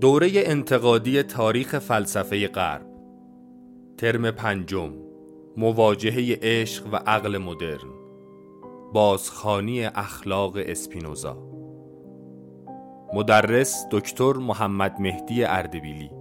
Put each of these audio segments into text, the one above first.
دوره انتقادی تاریخ فلسفه غرب. ترم پنجم. مواجهه عشق و عقل مدرن. بازخانی اخلاق اسپینوزا. مدرس دکتر محمد مهدی اردبیلی.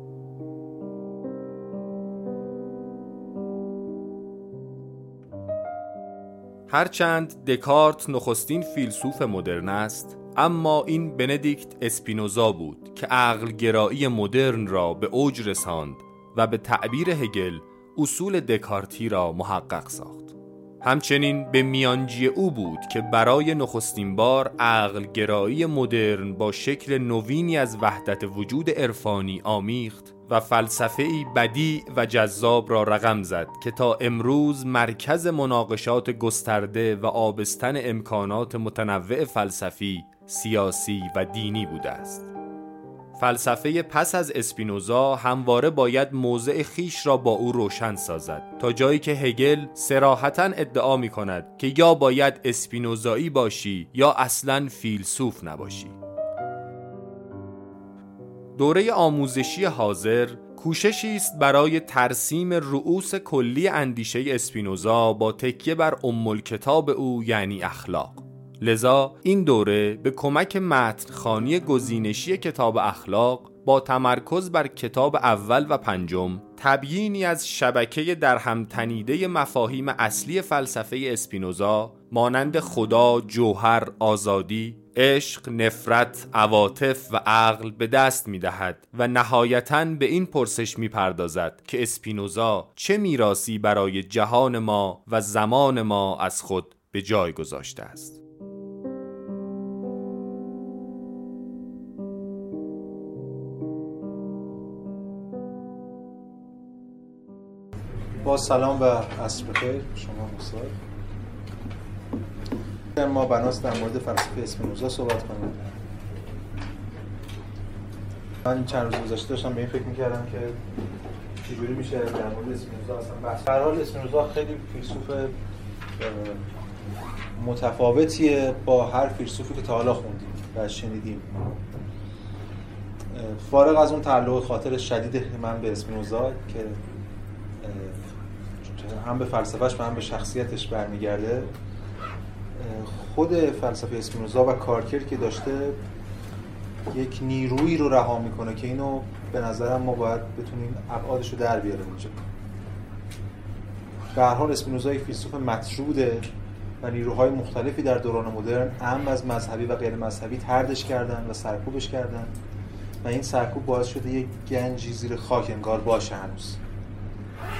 هرچند دکارت نخستین فیلسوف مدرن است اما این بندیکت اسپینوزا بود که عقل گرایی مدرن را به اوج رساند و به تعبیر هگل اصول دکارتی را محقق ساخت. همچنین به میانجی او بود که برای نخستین بار عقل گرایی مدرن با شکل نوینی از وحدت وجود عرفانی آمیخت و فلسفه بدی و جذاب را رقم زد که تا امروز مرکز مناقشات گسترده و آبستن امکانات متنوع فلسفی، سیاسی و دینی بوده است. فلسفه پس از اسپینوزا همواره باید موضع خیش را با او روشن سازد تا جایی که هگل سراحتا ادعا می کند که یا باید اسپینوزایی باشی یا اصلا فیلسوف نباشی دوره آموزشی حاضر کوششی است برای ترسیم رؤوس کلی اندیشه اسپینوزا با تکیه بر ام کتاب او یعنی اخلاق. لذا این دوره به کمک متنخانی گزینشی کتاب اخلاق با تمرکز بر کتاب اول و پنجم تبیینی از شبکه در هم تنیده مفاهیم اصلی فلسفه اسپینوزا مانند خدا، جوهر، آزادی، عشق، نفرت، عواطف و عقل به دست می دهد و نهایتا به این پرسش می پردازد که اسپینوزا چه میراسی برای جهان ما و زمان ما از خود به جای گذاشته است. با سلام و عصر بخیر شما استاد ما بناس در مورد فلسفه اسپینوزا صحبت کنیم. من چند روز گذشته داشتم به این فکر می‌کردم که چجوری میشه در مورد اسپینوزا اصلا بحث در حال اسپینوزا خیلی فیلسوف متفاوتیه با هر فیلسوفی که تا حالا خوندیم و شنیدیم. فارغ از اون تعلق خاطر شدید من به اسپینوزا که هم به فلسفهش و هم به شخصیتش برمیگرده خود فلسفه اسپینوزا و کارکر که داشته یک نیرویی رو رها می‌کنه که اینو به نظرم ما باید بتونیم ابعادش رو در بیاریم اینجا به هر حال اسپینوزا یک فیلسوف مطروده و نیروهای مختلفی در دوران مدرن هم از مذهبی و غیر مذهبی تردش کردن و سرکوبش کردن و این سرکوب باعث شده یک گنجی زیر خاک انگار باشه هنوز.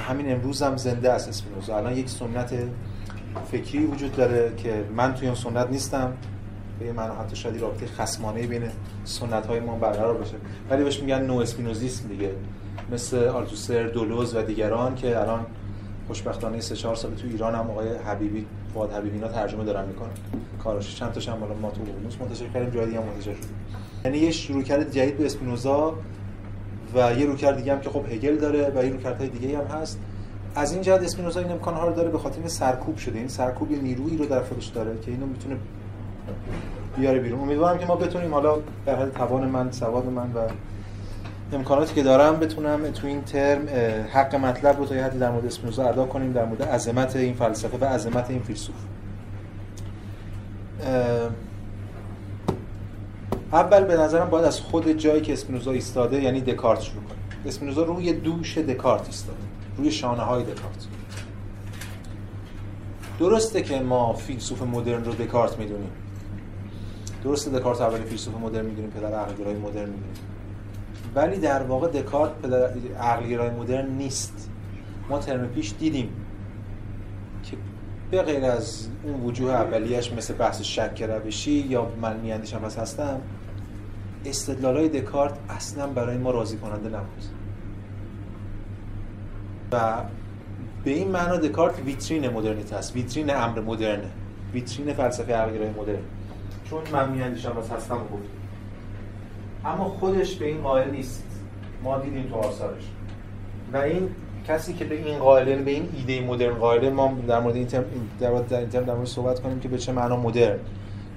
همین امروز هم زنده است اسپینوزا. الان یک سنت فکری وجود داره که من توی اون سنت نیستم. به من حتی شاید رابطه خصمانه بین سنت های ما برقرار باشه. ولی بهش میگن نو اسپینوزیسم دیگه. مثل آلتوسر دولوز و دیگران که الان خوشبختانه سه چهار سال تو ایران هم آقای حبیبی فواد حبیبی اینا ترجمه دارن می‌کنن. کاراش چند تاشم هم ما تو اقیانوس منتشر کردیم جای دیگه منتشر شد یعنی یه شروعکرد جدید به اسپینوزا و یه روکرد دیگه هم که خب هگل داره و یه روکردهای دیگه هم هست. از این جهت اسپینوزا این امکان ها رو داره به خاطر سرکوب شده. این سرکوب نیرویی رو در خودش داره که اینو می‌تونه بیاره بیرون. امیدوارم که ما بتونیم حالا در حد توان من سواد من و امکاناتی که دارم بتونم تو این ترم حق مطلب رو تا یه حدی در مورد اسپینوزا ادا کنیم در مورد عظمت این فلسفه و عظمت این فیلسوف. اول به نظرم باید از خود جایی که اسپینوزا ایستاده یعنی دکارت شروع کنیم. اسپینوزا روی دوش دکارت ایستاده. روی شانه های دکارت. درسته که ما فیلسوف مدرن رو دکارت می‌دونیم. درسته دکارت اولی فیلسوف مدرن می‌دونیم پدر عقلگرای مدرن می‌دونیم. ولی در واقع دکارت پدر عقلگرای مدرن نیست. ما ترم پیش دیدیم که به غیر از اون وجوه اولیش مثل بحث شک روشی یا من میاندیشم پس هستم استدلال های دکارت اصلا برای ما راضی کننده نبود. و به این معنا دکارت ویترین مدرنیته است. ویترین امر مدرنه. ویترین فلسفه عقلگرای مدرن. چون من میاندیشم پس هستم گفت اما خودش به این قائل نیست. ما دیدیم تو آثارش. و این کسی که به این قائله به این ایده مدرن قائله ما در مورد این ترم در مورد این ترم در مورد صحبت کنیم که به چه معنا مدرن.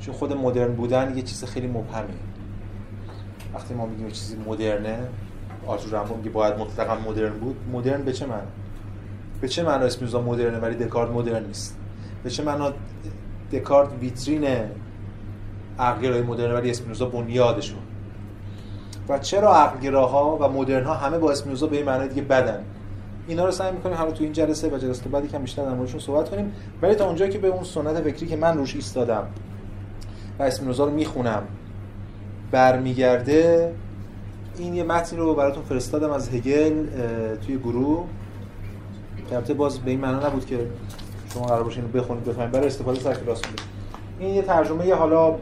چون خود مدرن بودن یه چیز خیلی مبهمه. وقتی ما میگیم چیزی مدرنه آرتور رامبو میگه باید مطلقا مدرن بود. مدرن به چه معنا به چه معنا اسپینوزا مدرنه ولی دکارت مدرن نیست؟ به چه معنا دکارت ویترین عقلگرایی مدرن ولی اسپینوزا بنیادشون؟ و چرا عقلگراها و مدرن ها همه با اسپینوزا به این معنی دیگه بدن؟ اینا رو سعی می‌کنیم حالا تو این جلسه و جلسه بعدی که بیشتر در موردشون صحبت کنیم. ولی تا اونجایی که به اون سنت فکری که من روش ایستادم و اسپینوزا رو می‌خونم برمیگرده این یه متنی رو براتون فرستادم از هگل توی گروه. که باز به این معنا نبود که شما قرار باشه اینو بخونید بفهمید. برای استفاده سر کلاس این یه ترجمه یه حالا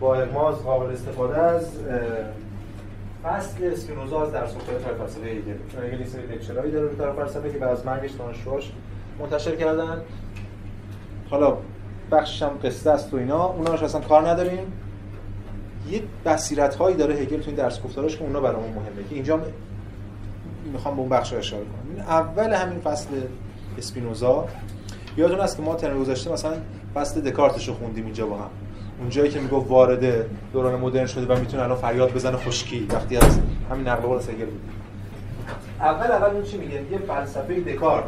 با اغماز قابل استفاده از فصل اسپینوزا از گفتار تاریخ فلسفه هگل. چون هگل سری لکچرایی داره رو تاریخ فلسفه که بعد از مرگش دانشجوهاش منتشر کردن. حالا بخشش هم قصه است تو اینا. اوناش اصلا کار نداریم. یه بصیرت هایی داره هگل تو این درس گفتاراش که اونا برامون مهمه که اینجا می‌خوام به اون بخش اشاره کنم. اول همین فصل اسپینوزا. یادتون است که ما ترم گذشته مثلا فصل دکارتش رو خوندیم اینجا با هم. اون جایی که می‌گفت وارد دوران مدرن شده و می‌تونه الان فریاد بزنه خشکی. وقتی از همین نقل قول سگل بود. اول اول اون چی میگه؟ یه فلسفه دکارت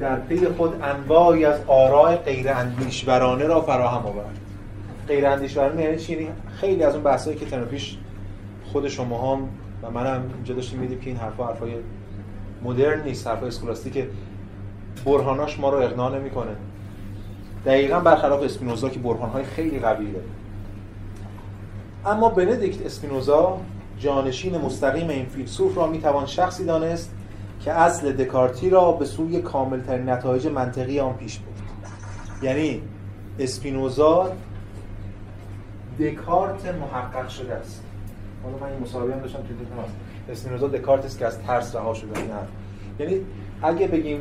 در پی خود انواعی از آراء غیر اندیشورانه را فراهم آورد. غیر اندیشورانه یعنی یعنی خیلی از اون بحثایی که ترم پیش خود شما هم و منم اینجا داشتیم میدیم که این حرفا حرفای مدرن نیست حرفای اسکولاستیک برهاناش ما رو اقناع نمی‌کنه. دقیقا برخلاف اسپینوزا که برهانهای خیلی قوی داره. اما بندیکت اسپینوزا جانشین مستقیم این فیلسوف را می‌توان شخصی دانست که اصل دکارتی را به سوی کاملترین نتایج منطقی آن پیش برد. یعنی اسپینوزا دکارت محقق شده است. حالا من این مصاحبه هم داشتم توی هست اسپینوزا دکارت است که از ترس رها شده. نه. یعنی اگه بگیم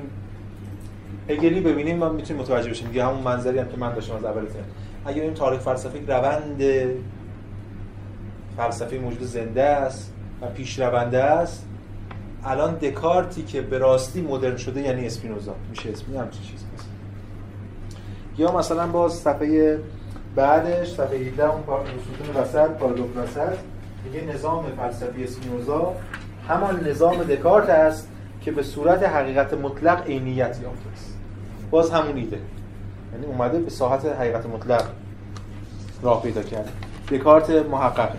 هگلی ببینیم ما می‌تونیم متوجه بشیم. دیگه همون منظری هم که من داشتم از اول اگه این تاریخ فلسفی روند فلسفه موجود زنده است و پیش رونده است الان دکارتی که به راستی مدرن شده یعنی اسپینوزا. میشه اسمی هم چیز هست. یا مثلا باز صفحه بعدش صفحه 17 اون ستون وسط پارادوک وسط میگه نظام فلسفی اسپینوزا همان نظام دکارت است که به صورت حقیقت مطلق عینیت یافته است. باز همون ایده. یعنی اومده به ساحت حقیقت مطلق راه پیدا کرد. دکارت محقق.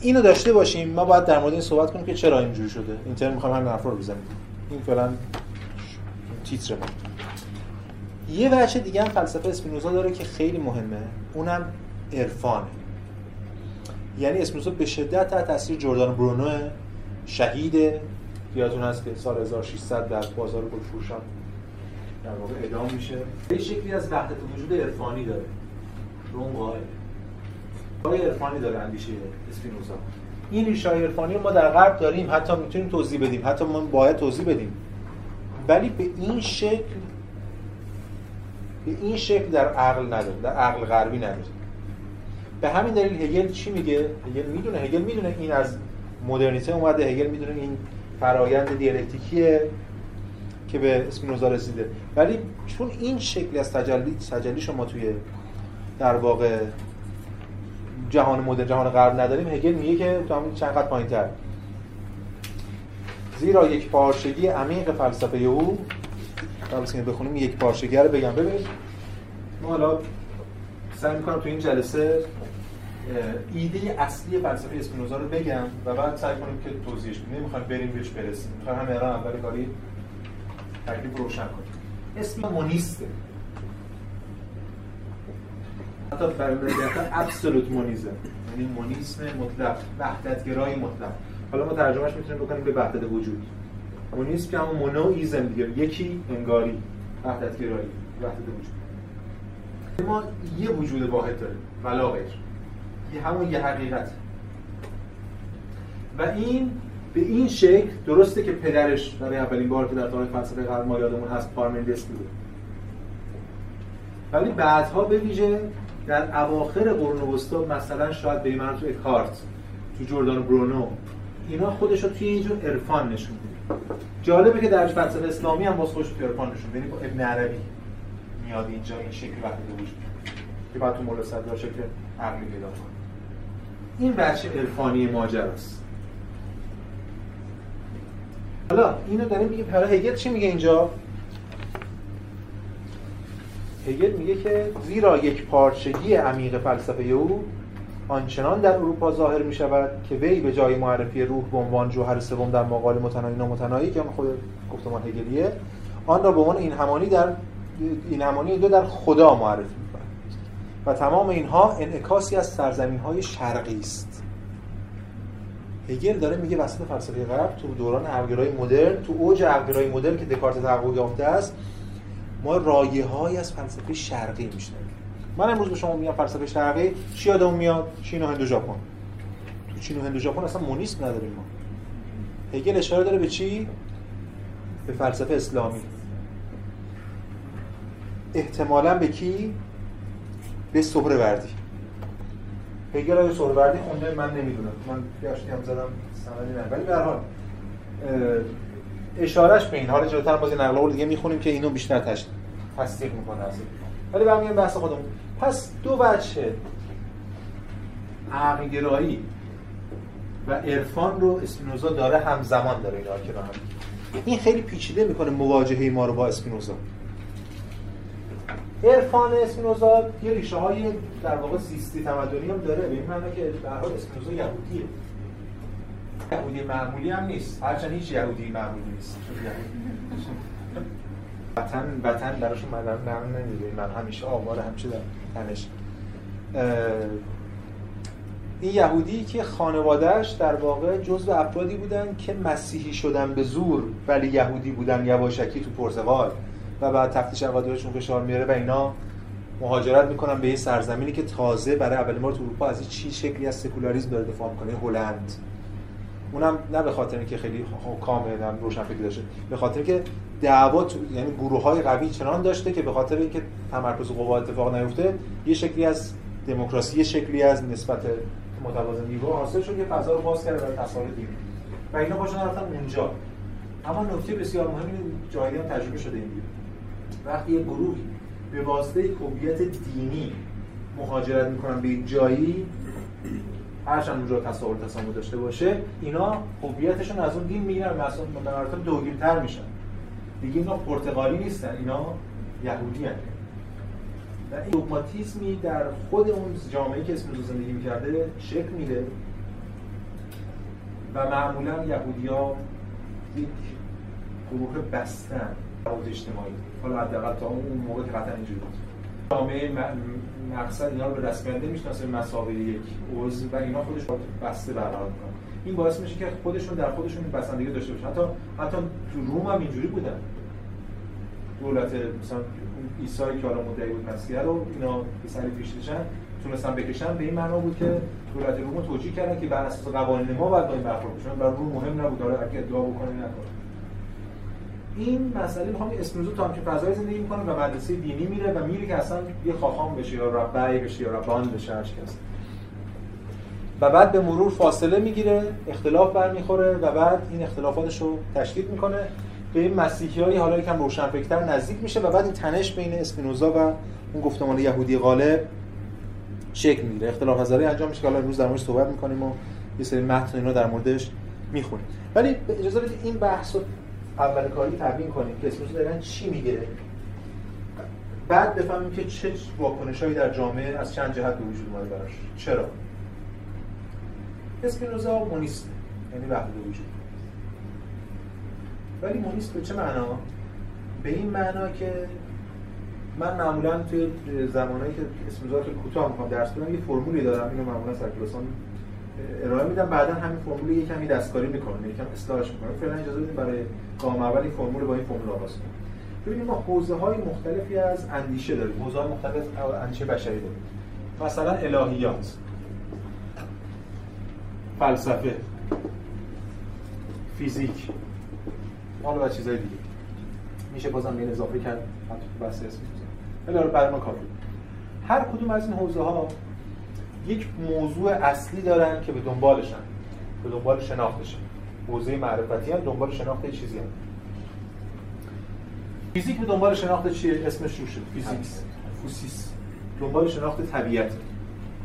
اینو داشته باشیم. ما باید در مورد این صحبت کنیم که چرا اینجوری شده. این ترم می‌خوام همین حرف رو بزنیم. این فعلا تیتر ما. یه وجه دیگه هم فلسفه اسپینوزا داره که خیلی مهمه. اونم عرفانه. یعنی اسپینوزا به شدت تحت تاثیر جردان برونو شهید. یادتون هست که سال 1600 در بازار گلفروشان در واقع اعدام میشه. یه شکلی از وحدت وجود عرفانی داره. رون قائل عرفانی داره اندیشه اسپینوزا. این ریشه عرفانی ما در غرب داریم. حتی می‌تونیم توضیح بدیم. حتی ما باید توضیح بدیم. ولی به این شکل به این شکل در عقل نداره در عقل غربی نداره. به همین دلیل هگل چی میگه؟ هگل می‌دونه هگل می‌دونه این از مدرنیته اومده هگل می‌دونه این فرایند دیالکتیکیه که به اسپینوزا رسیده. ولی چون این شکلی از تجلی تجلی شما توی در واقع جهان مدرن جهان غرب نداریم هگل میگه که تو همین چند قد پایینتر. زیرا یک پارچگی عمیق فلسفه او قبل از بخونیم یک پارچگی رو بگم. ببینید ما حالا سعی می‌کنم تو این جلسه ایده اصلی فلسفه اسپینوزا رو بگم و بعد سعی کنیم که توضیحش کنیم نمی‌خوایم بریم بهش برسیم. می‌خوایم همین الان اول کاری تکلیف روشن کنیم. اسم مونیسته. حتی برای ابسولوت مونیزم. یعنی مونیسم مطلق وحدتگرایی مطلق. حالا ما ترجمهش می‌تونیم بکنیم به وحدت وجود. مونیسم که همون مونویزم دیگه یکی انگاری وحدتگرایی وحدت وجود. ما یه وجود واحد داریم ولا غیر. یه همون یه حقیقت. و این به این شکل درسته که پدرش برای اولین بار که در تاریخ فلسفه غرب ما یادمون هست پارمندس بوده. ولی بعدها به ویژه در اواخر قرون وسطا مثلا شاید به من تو اکارت تو جردان برونو اینا خودش رو توی اینجور عرفان نشون جالبه که در فلسفه اسلامی هم باز خوش پیرپان نشون یعنی ابن عربی میاد اینجا این شکل به وجود که بعد تو مولا صدر شکل عقلی پیدا کنه. این بچه عرفانی ماجراست. حالا اینو داره میگه حالا هگل چی میگه اینجا؟ هگل میگه که زیرا یک پارچگی عمیق فلسفه او آنچنان در اروپا ظاهر می شود که وی به جای معرفی روح به عنوان جوهر سوم در مقال متنایی نامتنایی که خود گفتمان هگلیه آن را به عنوان این همانی در این همانی دو در خدا معرفی می و تمام اینها انعکاسی از سرزمین های شرقی است. هگل داره میگه وسط فلسفه غرب تو دوران عقلگرایی مدرن تو اوج عقلگرایی مدرن که دکارت تحقق یافته است ما رایه از فلسفه شرقی میشنویم. من امروز به شما میگم فلسفه شرقی. چی یادمون میاد؟ چین و هند و ژاپن. تو چین و هند و ژاپن اصلا مونیسم نداریم ما. هگل اشاره داره به چی؟ به فلسفه اسلامی. احتمالا به کی؟ به سهروردی. هگل آیا سهروردی خونده؟ من نمی‌دونم. من گشتی هم زدم سندی نه ولی به حال اشارش به این. حال جلوتر باز نقل قول دیگه می‌خونیم که اینو بیشتر تصدیق می‌کنه. ولی برمیگردیم بحث خودمون. پس دو بچه عقلگرایی و عرفان رو اسپینوزا داره همزمان داره اینا که هم این خیلی پیچیده می‌کنه مواجهه ما رو با اسپینوزا. عرفان اسپینوزا یه ریشه های در واقع سیستی تمدنی هم داره. به این که در حال اسپینوزا یهودیه. یهودی معمولی هم نیست. هرچند هیچ یهودی معمولی نیست. وطن وطن براشون من نمی‌دونی من همیشه آمار همیشه در تنش. این یهودی که خانوادهش در واقع جزو افرادی بودن که مسیحی شدن به زور ولی یهودی بودن یواشکی تو پرتغال و بعد تفتیش عقایدشون فشار میاره و اینا مهاجرت می‌کنن به یه سرزمینی که تازه برای اولین بار تو اروپا از چی شکلی از سکولاریسم داره دفاع می‌کنه هلند. اونم نه به خاطر اینکه خیلی کاملا روشن فکر داشته به خاطر که دعوا یعنی گروه های قوی چنان داشته که به خاطر اینکه تمرکز قوا اتفاق نیفته یه شکلی از دموکراسی یه شکلی از نسبت متوازن نیرو حاصل شد که فضا رو باز کرده برای تصالح دینی و اینا خوشن رفتن اونجا. اما نکته بسیار مهمی جایی هم تجربه شده این دیگه وقتی یه گروهی به واسطه هویت دینی مهاجرت می‌کنن به جایی هرچند اونجا تصاور تسامح داشته باشه اینا هویتشون از اون دین می‌گیرن به مراتب دوگیرتر میشن. دیگه اینا پرتغالی نیستن اینا یهودی و این دوگماتیزمی در خود اون جامعه که اسم زندگی می‌کرده شکل میده و معمولا یهودی ها یک گروه بستن حوض اجتماعی. حالا حداقل تا اون موقع که قطعا اینجوری بود. جامعه مقصد اینا رو به رسمنده می‌شناسه مسابقه یک عضو و اینا خودش بسته برقرار می‌کنن این باعث میشه که خودشون در خودشون بسندگی داشته باشن. حتی حتی تو روم هم اینجوری بودن. دولت مثلا عیسی که حالا مدعی بود مسیح رو اینا به سری پیش تونستن بکشن به این معنا بود که دولت روم رو توجیه کردن که بر اساس قوانین ما باید با این برخورد بشن. بر روم مهم نبود. داره اگه ادعا بکنه نکنه این مسئله می‌خوام اسپینوزا تا که فضای زندگی می‌کنه و مدرسه دینی میره و میره که اصلا یه خاخام بشه یا ربعی بشه یا ربان بشه هر کس و بعد به مرور فاصله می‌گیره اختلاف برمیخوره و بعد این اختلافاتش رو تشدید می‌کنه. به این مسیحی حالا یکم روشنفکرتر نزدیک میشه و بعد این تنش بین اسپینوزا و اون گفتمان یهودی غالب شکل می‌گیره. اختلاف نظری انجام میشه که حالا امروز در موردش صحبت می‌کنیم و یه سری متن اینا در موردش می‌خونیم. ولی اجازه بدید این بحث اول کاری تبیین کنیم که اسپینوزا دقیقا چی میگه بعد بفهمیم که چه واکنشهایی در جامعه از چند جهت به وجود اومده براش. چرا؟ اسپینوزا مونیست. یعنی وحدت وجود. ولی مونیست به چه معنا؟ به این معنا که من معمولا توی زمانایی که اسپینوزا رو کوتاه می‌خوام درس بدم یه فرمولی دارم. اینو معمولا سر ارائه میدم. بعدا همین فرمول یه کمی دستکاری می‌کنم یکم اصلاحش می‌کنم فعلا اجازه بدید برای گام اول این فرمول با این فرمول آغاز کنیم ببینیم ما حوزه های مختلفی از اندیشه داریم. حوزه های مختلف اندیشه بشری داریم. مثلا الهیات فلسفه فیزیک حالا و چیزای دیگه. میشه بازم این اضافه کرد. حتی بحث اسم ولی برای ما کافی. هر کدوم از این حوزه ها یک موضوع اصلی دارن که به دنبالشن به دنبال شناختشن. حوزه معرفتی هم دنبال شناخت چیزی هم فیزیک به دنبال شناخت چیه؟ اسمش روشه؟ physics. φύσις. دنبال شناخت طبیعت.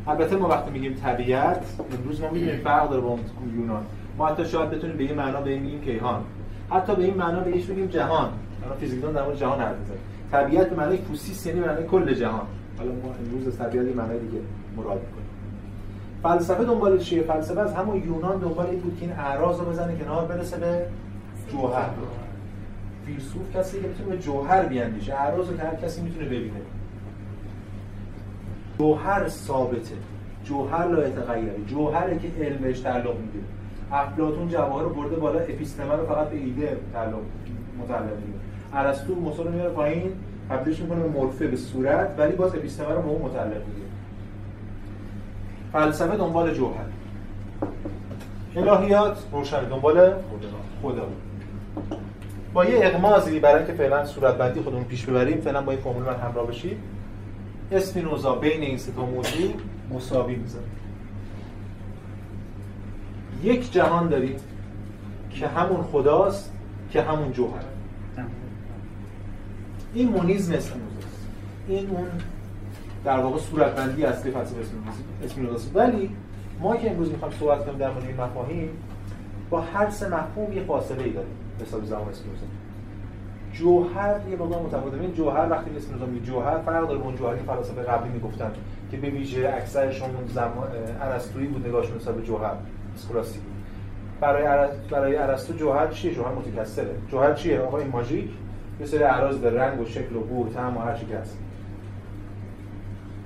البته ما وقتی میگیم طبیعت امروز ما می‌دونیم فرق داره با یونان. ما حتی شاید بتونیم به این معنا بگیم کیهان. حتی به این معنا بهش بگیم جهان. الان فیزیکدان در مورد جهان حرف می‌زنه طبیعت به معنای فوسیس یعنی معنای کل جهان. حالا ما امروز از طبیعت معنای دیگه مراد می‌کنیم. فلسفه دنبال چیه؟ فلسفه از همون یونان دنبال این بود که این اعراض رو بزنه کنار برسه به جوهر. فیلسوف کسی که می‌تونه به جوهر بیاندیشه. اعراض رو که هر کسی می‌تونه ببینه. جوهر ثابته. جوهر لا یتغیره. جوهره که علم بهش تعلق میده. افلاطون جواهر رو برده بالا اپیستمه رو فقط به ایده تعلق متعلق میده. ارسطو موسی رو میاره پایین تبدیلش می‌کنه به مورفه به صورت ولی باز اپیستمه رو به اون متعلق میده. فلسفه دنبال جوهر الهیات روشن دنبال خدا. با یه اغمازی برای اینکه فعلا صورت بندی خودمون پیش ببریم فعلا با این فرمول من همراه بشید. اسپینوزا بین این سه تا موضوع مساوی می‌ذاره. یک جهان داریم که همون خداست که همون جوهر این مونیزم اسپینوزاست. این اون در واقع صورتبندی اصلی فلسفه اسپینوزاست. ولی ما که امروز می‌خوایم صحبت کنیم در مورد این مفاهیم با هر سه مفهوم یه فاصله ای داریم حساب زمان اسپینوزا. جوهر یه مقدار متفاوته. این جوهر وقتی اسپینوزا میگه جوهر فرق داره با جوهری فلاسفه قبلی می‌گفتن که به ویژه اکثرشون زمان ارسطویی بود نگاهشون نسبت به جوهر اسکولاستیک. برای برای ارسطو جوهر چیه؟ جوهر متکثره. جوهر چیه؟ آقا این ماژیک یه سری اعراض به رنگ و شکل و بو طعم و هر چی که هست.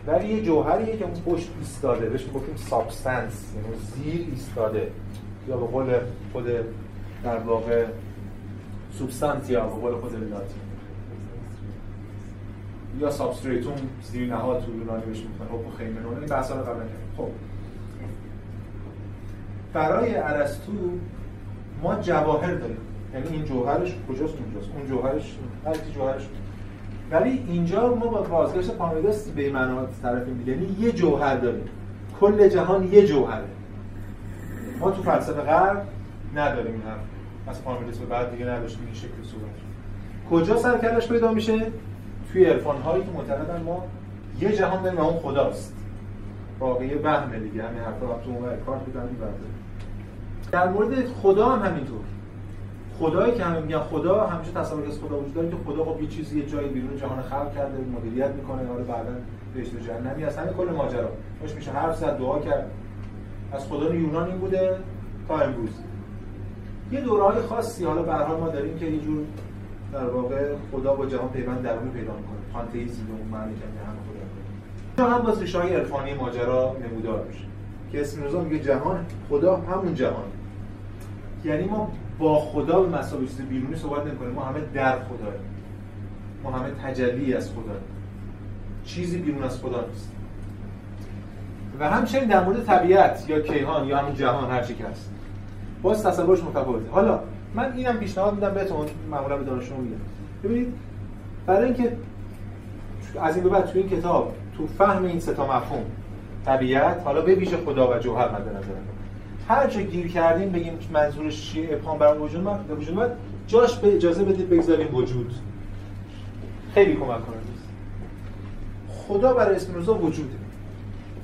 ولی یه جوهریه که اون پشت ایستاده. بهش می‌گفتیم substance یعنی زیر ایستاده. یا به قول خود در واقع substantia به قول خود لاتین یا سابستریتوم زیر نهاد تو یونانی بهش میگن. خب خیمنون این بحثا رو قبلا خب. برای ارسطو ما جواهر داریم. یعنی این جوهرش کجاست اونجاست؟ اون جوهرش هر کی جوهرش ولی اینجا ما با بازگشت پارمیدس به این معنا طرفیم یعنی یه جوهر داریم. کل جهان یه جوهره. ما تو فلسفه غرب نداریم این حرف. از پارمیدس به بعد دیگه نداشتیم این شکل صورت کجا سرکلش پیدا میشه؟ توی عرفان هایی که معتقدن ما یه جهان داریم و اون خداست. واقعی وهمه دیگه. همین حرفا تو اون کار در مورد خدا هم همینطور. خدایی که همه میگن خدا همیشه تصور از خدا وجود داره که خدا خب یه چیزی یه جایی بیرون جهان خلق کرده مدیریت می‌کنه حالا بعدا بهش و جهنمی از همین کل ماجرا. مش میشه. حرف زد دعا کرد. از خدا یونان این بوده تا امروز. یه دورهای خاصی حالا به ما داریم که اینجور در واقع خدا با جهان پیوند درونی پیدا می‌کنه. پانتئیسم به اون معنی که هم خدا هم باز ریشه عرفانی ماجرا نمودار میشه. که اسپینوزا میگه جهان خدا همون جهان. یعنی ما با خدا به مسابقه چیز بیرونی صحبت نمی‌کنیم. ما همه در خدا ما همه تجلی از خدا چیزی بیرون از خدا نیست. و همچنین در مورد طبیعت یا کیهان یا همون جهان هر چی که هست. باز تصورش متفاوته. حالا من اینم پیشنهاد میدم بهتون معمولا به دانشجو میگم. ببینید برای اینکه از این به بعد تو این کتاب تو فهم این سه تا مفهوم طبیعت حالا به ویژه خدا و جوهر مد نظر هر جا گیر کردیم بگیم منظورش چیه ابهام بر وجود من وجود من جاش به اجازه بدید بگذاریم وجود. خیلی کمک کننده خدا برای اسپینوزا وجوده.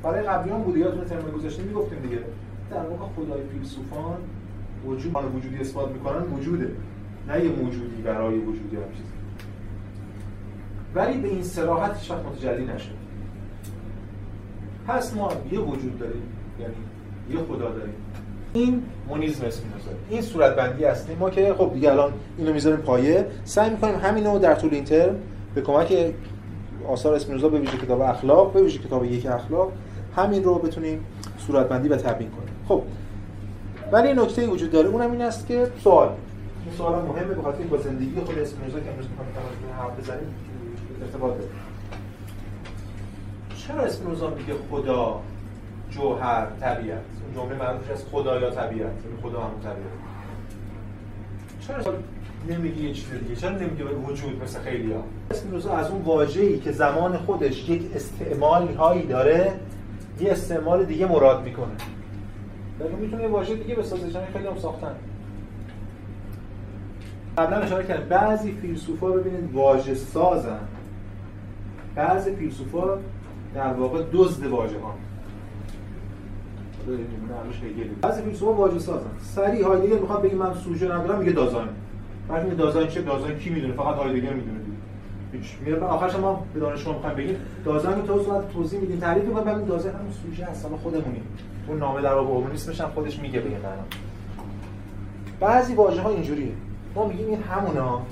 برای قبلیان بوده. یادتون ترم گذاشته می‌گفتیم دیگه. در واقع خدای فیلسوفان وجود وجودی اثبات می‌کنن وجوده. نه یه موجودی برای وجودی هم چیزی. ولی به این صراحت هیچ متجلی نشد. پس ما یه وجود داریم. یعنی یه خدا داریم این مونیزم اسپینوزا این صورت بندی اصلی ما که خب دیگه الان اینو می‌ذاریم پایه. سعی می‌کنیم همینو در طول این ترم به کمک آثار اسپینوزا به ویژه کتاب اخلاق به ویژه کتاب یک اخلاق همین رو بتونیم صورت بندی و تبیین کنیم. خب ولی نکته وجود داره اونم این است که سوال. این سوال مهمه به خاطر با زندگی خود اسپینوزا که امروز می‌خوایم حرف بزنیم ارتباط داره چرا اسپینوزا میگه خدا جوهر طبیعت. اون جمله معروفش از خدا یا طبیعت. یعنی خدا همون طبیعت. چرا نمیگه یه چیز دیگه؟ چرا نمیگه به وجود مثل خیلی ها؟ اسپینوزا از اون واژه‌ای که زمان خودش یک استعمال هایی داره یه استعمال دیگه مراد می‌کنه. ولی می‌تونه یه واژه دیگه بسازه چون خیلی هم ساختن. قبلا اشاره کردم بعضی فیلسوفا ببینید واژه سازن. بعضی فیلسوفا در واقع دزد واژه ها بعضی فیلسوفا واژه سازن. سری هایدگر می‌خواد بگه من سوژه ندارم میگه دازاین بعد میگه دازاین چه دازاین کی می‌دونه؟ فقط هایدگر می‌دونه. هیچ. میره آخرش ما به دانشجو می‌خوایم بگیم. دازاین تو صورت توضیح میدیم تعریف می‌کنیم بعد دازاین همون سوژه هست خودمونیم. اون نامه در واقع اومونیسمش هم خودش میگه به معنا. بعضی واژه ها اینجوریه. ما میگیم این همونا.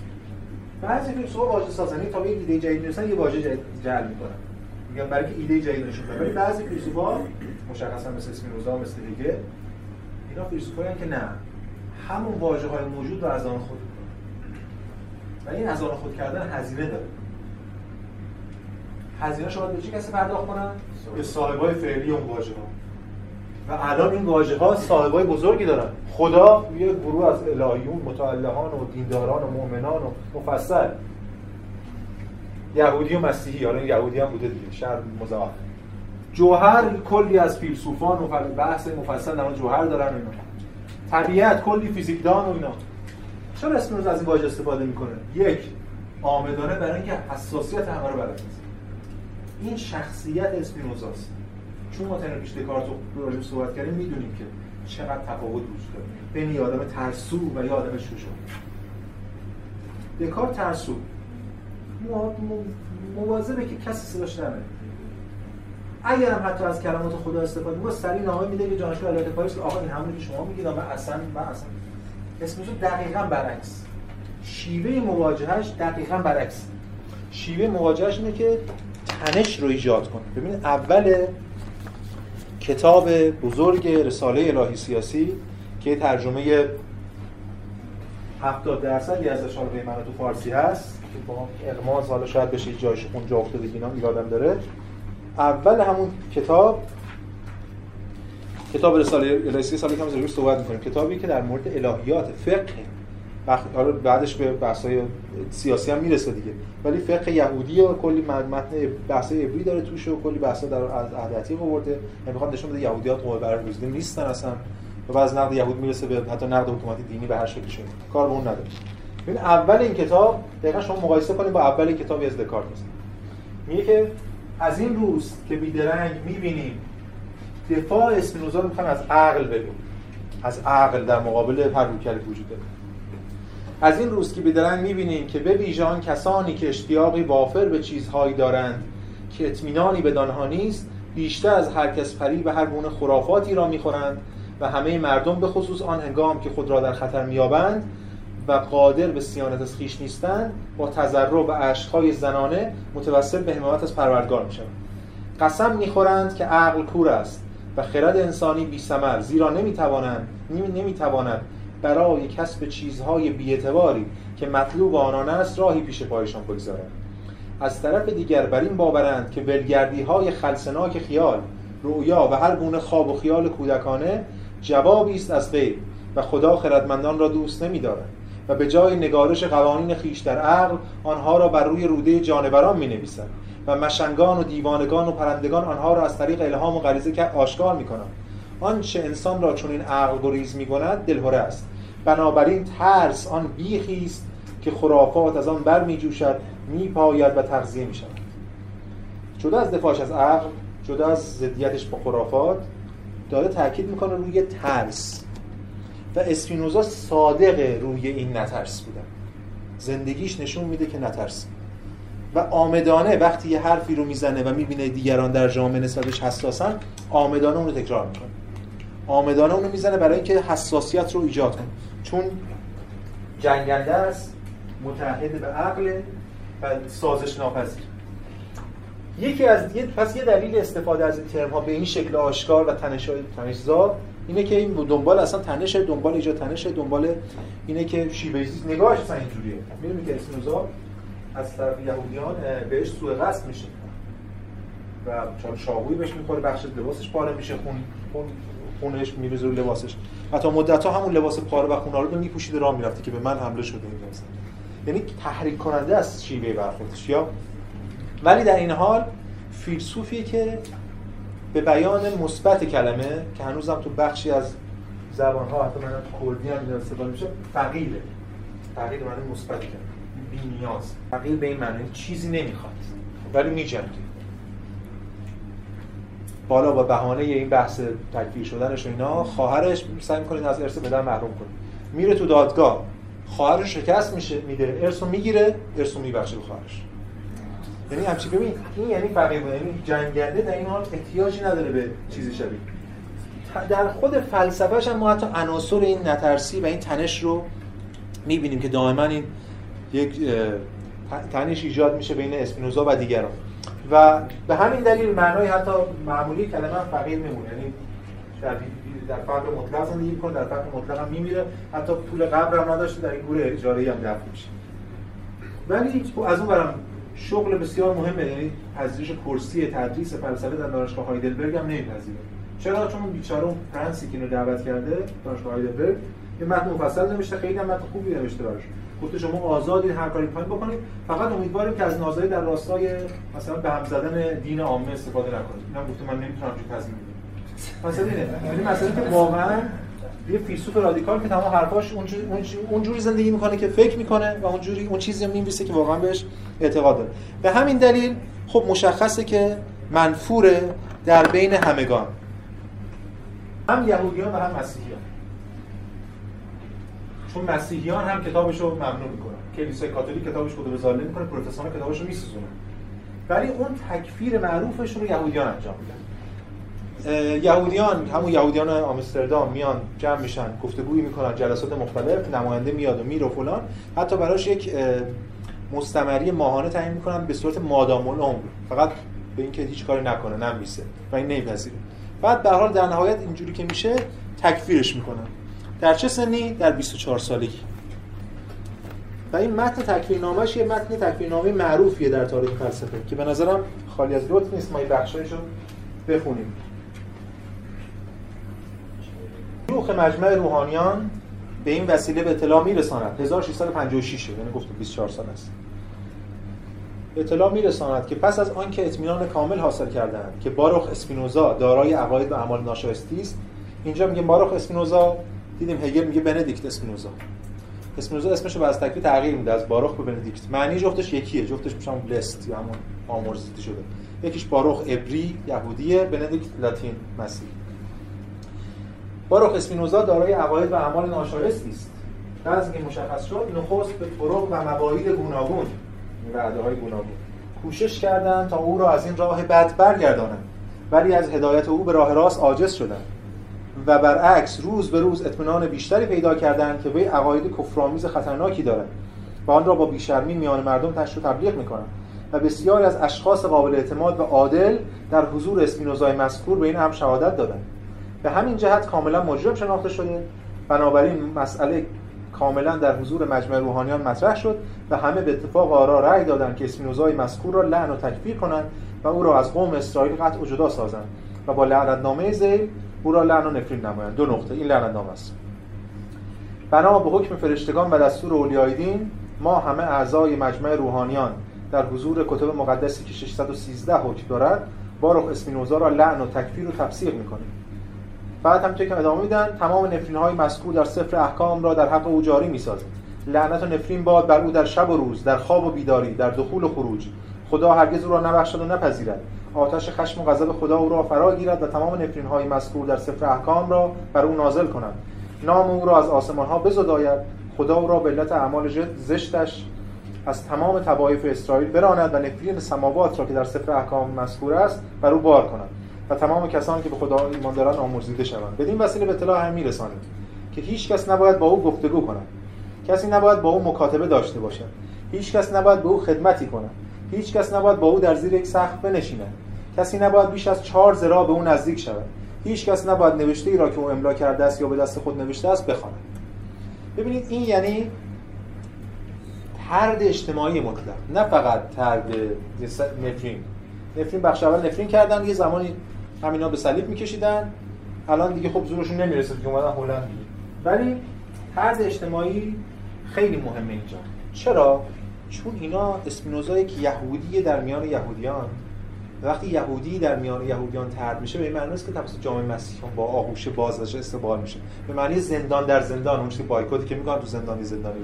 بعضی فیلسوفا واژه سازنی تا به ایده جدید می‌رسن یه واژه جعل می‌کنن. میگن برای که ایده جدید نشون بده ولی بعضی فیلسوفا مشخصا مثل اسپینوزا مثل دیگه. اینا فیلسوفایی که نه. همون واژه های موجود رو از آن خود و این از آن خود کردن هزینه داره. هزینه شما به چه کسی پرداخت کنن؟ به صاحبای فعلی اون واژه ها و الان این واژه ها صاحبای بزرگی دارن. خدا یه گروه از الهیون متعلهان و دینداران و مؤمنان و مفصل. یهودی و مسیحی. حالا یهودی هم بوده دیگه. شهر مضاعف. جوهر کلی از فیلسوفان و بحث مفصل در جوهر دارن اینا. طبیعت کلی فیزیکدان و اینا. چرا اسپینوزا از این واژه استفاده می‌کنه؟ یک آمدانه برای اینکه حساسیت همه رو بلد این شخصیت اسپینوزاست. چون ما تنر پیش دکارت رو صحبت کردیم می‌دونیم که چقدر تفاوت وجود داره. بین یه آدم ترسو و یه آدم شوشو دکارت ترسو. مواظبه که کسی صداش نمه اگر هم حتی از کلمات خدا استفاده می‌کنه سری نامه میده که جانشور علایت پاریس آقا این همونی که شما میگید من اصلا من اصلا اسمشو دقیقا برعکس. شیوه مواجهش دقیقا برعکس. شیوه مواجهش اینه که تنش رو ایجاد کنه ببینید اول کتاب بزرگ رساله الهی سیاسی که ترجمه 70 درصد از به تو فارسی هست که با اغماز حالا شاید بشه جایش خون جا افتاده اینا یادم داره. اول همون کتاب کتاب رساله الهی سیاسی که روش صحبت می‌کنیم. کتابی که در مورد الهیات فقه. حالا بعدش به بحث‌های سیاسی هم می‌رسه دیگه. ولی فقه یهودی و کلی متن بحث عبری داره توش و کلی بحثا در از عهد آورده. یعنی می‌خواد نشون بده یهودیات قوه برگزیده نیستن اصلا. و بعض نقد یهود می‌رسه به حتی نقد حکومتی دینی به هر شکلی کار به اون نداره. ببین اول این کتاب دقیقا شما مقایسه کنید با اول کتابی از دکارت. مثلا میگه که از این روز که بیدرنگ می‌بینیم دفاع اسپینوزا رو می‌خوان از عقل بگیم از عقل در مقابل هر وجود داره. از این روز که بیدرنگ می‌بینیم که به ویژان کسانی که اشتیاقی وافر به چیزهایی دارند که اطمینانی به دانها نیست بیشتر از هر کس پری و هر گونه خرافاتی را می‌خورند و همه مردم به خصوص آن هنگام که خود را در خطر میابند و قادر به سیانت از خیش نیستند با تذرع و عشقهای زنانه متوسل به حمایت از پروردگار می‌شوند. قسم می‌خورند که عقل کور است و خرد انسانی بی زیرا نمی‌توانند نمی‌تواند برای کسب چیزهای بیعتباری که مطلوب آنان است راهی پیش پایشان بگذارند از طرف دیگر بر این باورند که ولگردی های خلصناک خیال رؤیا و هر گونه خواب و خیال کودکانه جوابی است از غیب و خدا خردمندان را دوست نمی‌دارد. و به جای نگارش قوانین خیش در عقل آنها را بر روی روده جانوران می نویسد و مشنگان و دیوانگان و پرندگان آنها را از طریق الهام و غریزه که آشکار می کنند آنچه انسان را چون این عقل گریز می کند دلهوره است. بنابراین ترس آن بیخی است که خرافات از آن بر می جوشد می پاید و تغذیه می شود جدا از دفاعش از عقل جدا از ضدیتش با خرافات داره تاکید می‌کنه روی ترس. و اسپینوزا صادق روی این نترس بودن زندگیش نشون میده که نترس. و آمدانه وقتی یه حرفی رو می‌زنه و می‌بینه دیگران در جامعه نسبتش حساسن آمدانه اون رو تکرار می‌کنه. آمدانه اون رو می‌زنه برای اینکه حساسیت رو ایجاد کنه. چون جنگنده است متحد به عقل و سازش ناپذیر. یکی از یه پس یه دلیل استفاده از این ترم ها به این شکل آشکار و تنش تنشزا اینه که این دنبال اصلا تنش دنبال ایجاد تنش دنبال اینه که شیوه نگاهش اصلا اینجوریه. می‌دونی که اسپینوزا از طرف یهودیان بهش سوء قصد میشه. و چون شاهوی بهش می‌خوره بخش لباسش پاره میشه خون خون خونش میریزه لباسش. حتی مدت ها همون لباس پاره و خونالود رو میپوشیده راه می‌رفته که به من حمله شده این یعنی تحریک کننده است شیوه برخوردش یا؟ ولی در این حال فیلسوفی که به بیان مثبت کلمه که هنوزم تو بخشی از زبان ها حتی من کردی هم استفاده میشه فقیره تغییر معنی مثبت کرد بی نیاز تغییر به این معنی چیزی نمی‌خواد ولی میجنگه. بالا با بهانه این بحث تکفیر شدنش و اینا خواهرش سعی می‌کنه از ارث پدر محروم کنه. میره تو دادگاه خواهرش شکست میشه میده. ارثو می‌گیره ارثو میبخشه به خواهرش. یعنی همچی ببین این یعنی فقیه بود یعنی جنگنده در این حال احتیاجی نداره به چیزی شبیه. در خود فلسفهش هم ما حتی عناصر این نترسی و این تنش رو می‌بینیم که دائما این یک تنش ایجاد میشه بین اسپینوزا و دیگران. و به همین دلیل معنای حتی معمولی کلمه فقیر میمونه. یعنی در فقر مطلق زندگی می‌کنه در فقر مطلق هم میمیره. حتی پول قبر هم نداشته در این گروه اجاره هم دفع میشه. ولی از اون برم شغل بسیار مهمه یعنی پذیرش کرسی تدریس فلسفه در دانشگاه هایدلبرگ هم نمیپذیره. چرا؟ چون بیچاره اون فرانسی که اینو دعوت کرده دانشگاه هایدلبرگ یه متن مفصل نوشته خیلی هم متن خوبی نوشته براش. گفته شما آزادید هر کاری می‌خواید بکنید فقط امیدواریم که از نازایی در راستای مثلا به هم زدن دین عامه استفاده نکنید اینم گفته من نمی‌تونم چه تضمین بدم. مثلا اینه یعنی مثلا که واقعا یه فیلسوف رادیکال که تمام حرفاش اونجوری زندگی می‌کنه که فکر می‌کنه و اونجوری اون چیزی رو می‌نویسه که واقعا بهش اعتقاد داره. به همین دلیل خب مشخصه که منفوره در بین همگان. هم یهودیان و هم مسیحیان. چون مسیحیان هم کتابش رو ممنوع می‌کنن. کلیسای کاتولیک کتابش رو به ظالم می‌کنه پروتستان کتابش رو میسوزونن ولی اون تکفیر معروفش رو یهودیان انجام میدن. یهودیان همون یهودیان آمستردام میان جمع میشن گفتگویی می‌کنن جلسات مختلف نماینده میاد و میره و فلان. حتی براش یک مستمری ماهانه تعیین می‌کنن به صورت مادام العمر. فقط به اینکه هیچ کاری نکنه نمیسه و این نمیپذیره. بعد به حال در نهایت اینجوری که میشه تکفیرش می‌کنن. در چه سنی؟ در 24 سالگی. و این متن تکفیرنامه‌اش یه متن تکفیرنامه معروفیه در تاریخ فلسفه که به نظرم خالی از لطف نیست ما این بخشایشو بخونیم. شیوخ مجمع روحانیان به این وسیله به اطلاع میرساند. 1656 یعنی گفت 24 سال است. اطلاع میرساند که پس از آنکه اطمینان کامل حاصل کردند که باروخ اسپینوزا دارای عقاید و اعمال ناشایستی است اینجا میگه باروخ اسپینوزا دیدیم هگل میگه بندیکت اسپینوزا. اسپینوزا اسمش رو از تکلیف تغییر میده از باروخ به بندیکت. معنی جفتش یکیه جفتش میشه همون لست یا همون آمورزیتی شده. یکیش باروخ ابری یهودیه بندیکت لاتین مسیح. باروخ اسپینوزا دارای عقاید و اعمال ناشایستی است از اینکه مشخص شد نخست به طرق و مواعید گوناگون وعده های گوناگون کوشش کردند تا او را از این راه بد برگردانند. ولی از هدایت او به راه راست عاجز شدند و برعکس روز به روز اطمینان بیشتری پیدا کردند که وی عقاید کفرآمیز خطرناکی دارد و آن را با بیشرمی میان مردم تشریح و تبلیغ می‌کنند و بسیاری از اشخاص قابل اعتماد و عادل در حضور اسپینوزای مذکور به این هم شهادت دادند. به همین جهت کاملا مجرم شناخته شده. بنابراین مسئله کاملا در حضور مجمع روحانیان مطرح شد و همه به اتفاق آرا رأی دادند که اسپینوزای مذکور را لعن و تکفیر کنند و او را از قوم اسرائیل قطع و جدا سازند و با لعنتنامه زیل او را لعن و نفرین نمایند. دو نقطه. این لعنتنامه است. بنا به حکم فرشتگان و دستور اولیای دین ما همه اعضای مجمع روحانیان در حضور کتب مقدسی که 613 حکم دارد باروخ اسپینوزا را لعن و تکفیر و تفسیر می‌کنیم. بعد هم که ادامه میدن تمام نفرین های مذکور در سفر احکام را در حق او جاری می‌سازیم لعنت و نفرین باد بر او در شب و روز در خواب و بیداری در دخول و خروج. خدا هرگز او را نبخشد و نپذیرد. آتش خشم و غضب خدا او را فرا گیرد و تمام نفرین های مذکور در سفر احکام را بر او نازل کند نام او را از آسمان ها بزداید. خدا او را به علت اعمال زشتش از تمام طوایف اسرائیل براند و نفرین سماوات را که در سفر احکام مذکور است بر او بار کند. و تمام کسانی که به خدا ایمان دارند آمرزیده شوند. بدین وسیله به اطلاع هم میرسانید که هیچ کس نباید با او گفتگو کند. کسی نباید با او مکاتبه داشته باشد. هیچ کس نباید به او خدمتی کند. هیچ کس نباید با او در زیر یک سقف بنشیند. کسی نباید بیش از چهار ذراع به او نزدیک شود. هیچ کس نباید نوشته ای را که او املا کرده است یا به دست خود نوشته است بخواند. ببینید این یعنی ترد اجتماعی مطلق. نه فقط ترد نفرین. نفرین بخش اول نفرین کردن. یه زمانی همینا به صلیب میکشیدن. الان دیگه خب زورشون نمی‌رسه که اومدن هلند ولی ترد اجتماعی خیلی مهمه اینجا. چرا؟ چون اینا اسپینوزایی که یهودی در میان یهودیان وقتی یهودی در میان یهودیان ترد میشه به معنی است که توسط جامعه مسیحیان با آغوش باز استقبال میشه. به معنی زندان در زندان اون چیزی بایکوتی که میگن تو زندانی زندانی.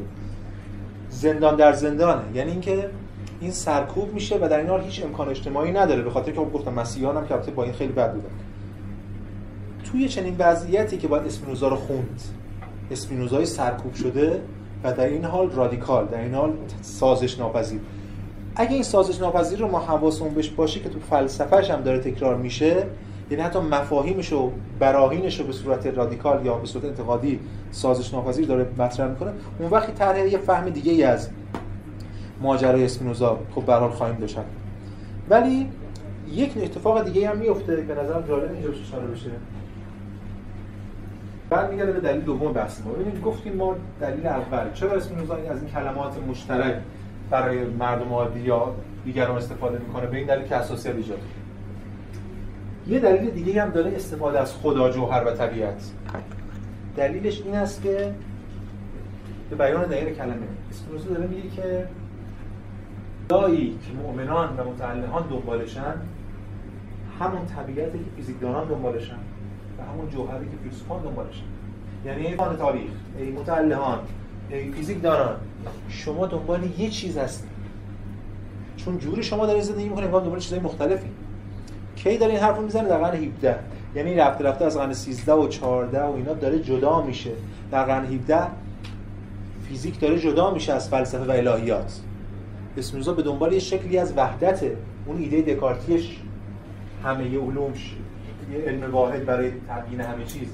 زندان در زندانه. یعنی اینکه این سرکوب میشه و در این حال هیچ امکان اجتماعی نداره به خاطر که خب گفتم مسیحیان هم که با این خیلی بد بودن. توی چنین وضعیتی که باید اسپینوزا رو خوند. اسپینوزای سرکوب شده و در این حال رادیکال در این حال سازش ناپذیر. اگه این سازش ناپذیر رو ما حواسمون بهش باشه که تو فلسفهش هم داره تکرار میشه یعنی حتی مفاهیمش و براهینش رو به صورت رادیکال یا به صورت انتقادی سازش ناپذیر داره مطرح می‌کنه اون وقتی طرح یه فهم دیگه ای از ماجرای اسپینوزا خب به حال خواهیم داشت. ولی یک اتفاق دیگه هم میفته به نظرم جالب اینجا اشاره بشه. بعد میگرده به دلیل دوم بحث ما. ببینید گفتیم ما دلیل اول چرا اسپینوزا از این کلمات مشترک برای مردم عادی یا دیگران استفاده می‌کنه؟ به این دلیل که اساسیت ایجاد. یه دلیل دیگه هم داره استفاده از خدا جوهر و طبیعت. دلیلش این است که به بیان دقیق کلمه. اسپینوزا داره میگه که دایی که مؤمنان و متعلمان دنبالشن همون طبیعتی که فیزیکدانان دنبالشن و همون جوهری که فیلسوفان دنبالشن. یعنی ای تاریخ ای متعلهان ای فیزیک داران شما دنبال یه چیز هستید چون جوری شما دارید زندگی می‌کنید انگار دنبال چیزای مختلفی. کی داره این حرف رو می‌زنه؟ در قرن 17 یعنی رفته رفته از قرن 13 و 14 و اینا داره جدا میشه. در قرن 17 فیزیک داره جدا میشه از فلسفه و الهیات. اسپینوزا به دنبال یه شکلی از وحدت اون ایده دکارتیش همه علوم یه علم واحد برای تبیین همه چیز.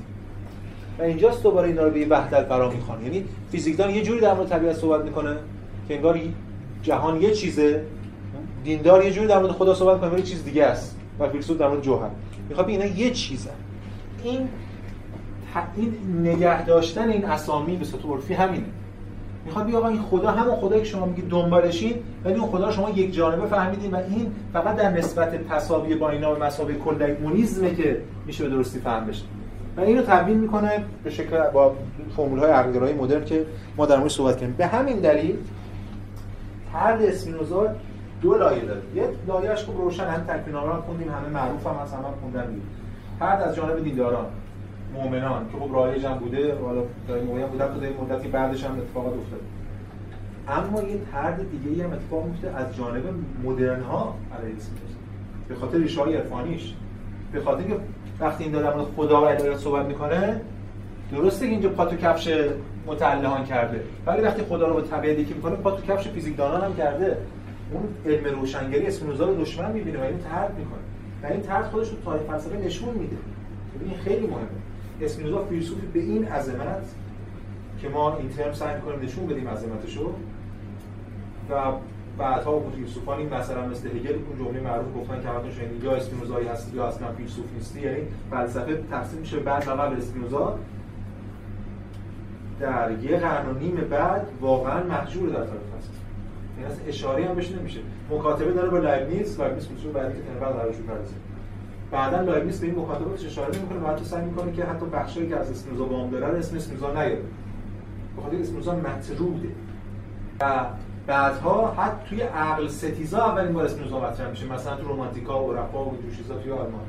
و اینجاست دوباره اینا رو به وحدت برا می‌خوان. یعنی فیزیکدان یه جوری در مورد طبیعت صحبت می‌کنه که انگار جهان یه چیزه دیندار یه جوری در مورد خدا صحبت کنه ولی چیز دیگه است و فیلسوف در مورد جوهر. می‌خواد اینا یه چیزن این این نگه داشتن این اسامی به صورت عرفی همینه. می‌خواد بگه آقا این خدا همون خدایی که شما میگید دنبالشین ولی اون خدا شما یک جانبه فهمیدین و این فقط در نسبت تساوی با اینا به مسابقه کلگمونیزمه که میشه به درستی فهم بشه و اینو تبیین می‌کنه به شکل با فرمول های عقلگرایی مدرن که ما در مورد صحبت کردیم. به همین دلیل طرد اسپینوزا دو لایه داره. یک لایه‌اش خوب روشن هم تکوین‌نامه خوندیم همه معروف هم از همه خوندن. طرد از جانب دینداران. مؤمنان که خب رایج هم بوده حالا در مؤمن بودن تا در مدتی بعدش هم اتفاقات افتاد اما یه طرد دیگه هم اتفاق میفته از جانب مدرن ها علیه به خاطر ریشه های عرفانیش. به خاطر که وقتی این داره خدا و الهیات صحبت می‌کنه درسته که اینجا پاتو کفش متعلهان کرده. ولی وقتی خدا رو به طبیعت یکی می‌کنه پاتو کفش فیزیکدانان هم کرده. اون علم روشنگری اسپینوزا رو دشمن می‌بینه و این طرد می‌کنه. و این طرد خودش رو تاریخ فلسفه نشون میده. این خیلی مهمه. اسپینوزا فیلسوفی به این عظمت که ما این ترم سعی کنیم نشون بدیم عظمتشو و بعدها اون فیلسوفانی مثلا مثل هگل اون جمله معروف گفتن که حتما شنیدید یا اسپینوزایی هستی یا اصلا فیلسوف نیستی یعنی فلسفه تقسیم میشه بعد و قبل اسپینوزا. در یه قرن و نیم بعد واقعا مهجور در تاریخ هست این یعنی اصلا اشاره هم بهش نمیشه. مکاتبه داره با لایبنیز لایبنیز بعدی که تنبل قرارش بعدا لایبنیز به این مکاتباتش اشاره نمی‌کنه و حتی سعی می‌کنه که حتی بخشایی که از اسپینوزا وام داره اسم اسپینوزا نیاره. بخاطر اسپینوزا مطروده و بعدها حتی توی عقل ستیزا اولین بار اسپینوزا مطرح میشه. مثلا تو رومانتیکا و عرفا و جوشیزا توی آلمان.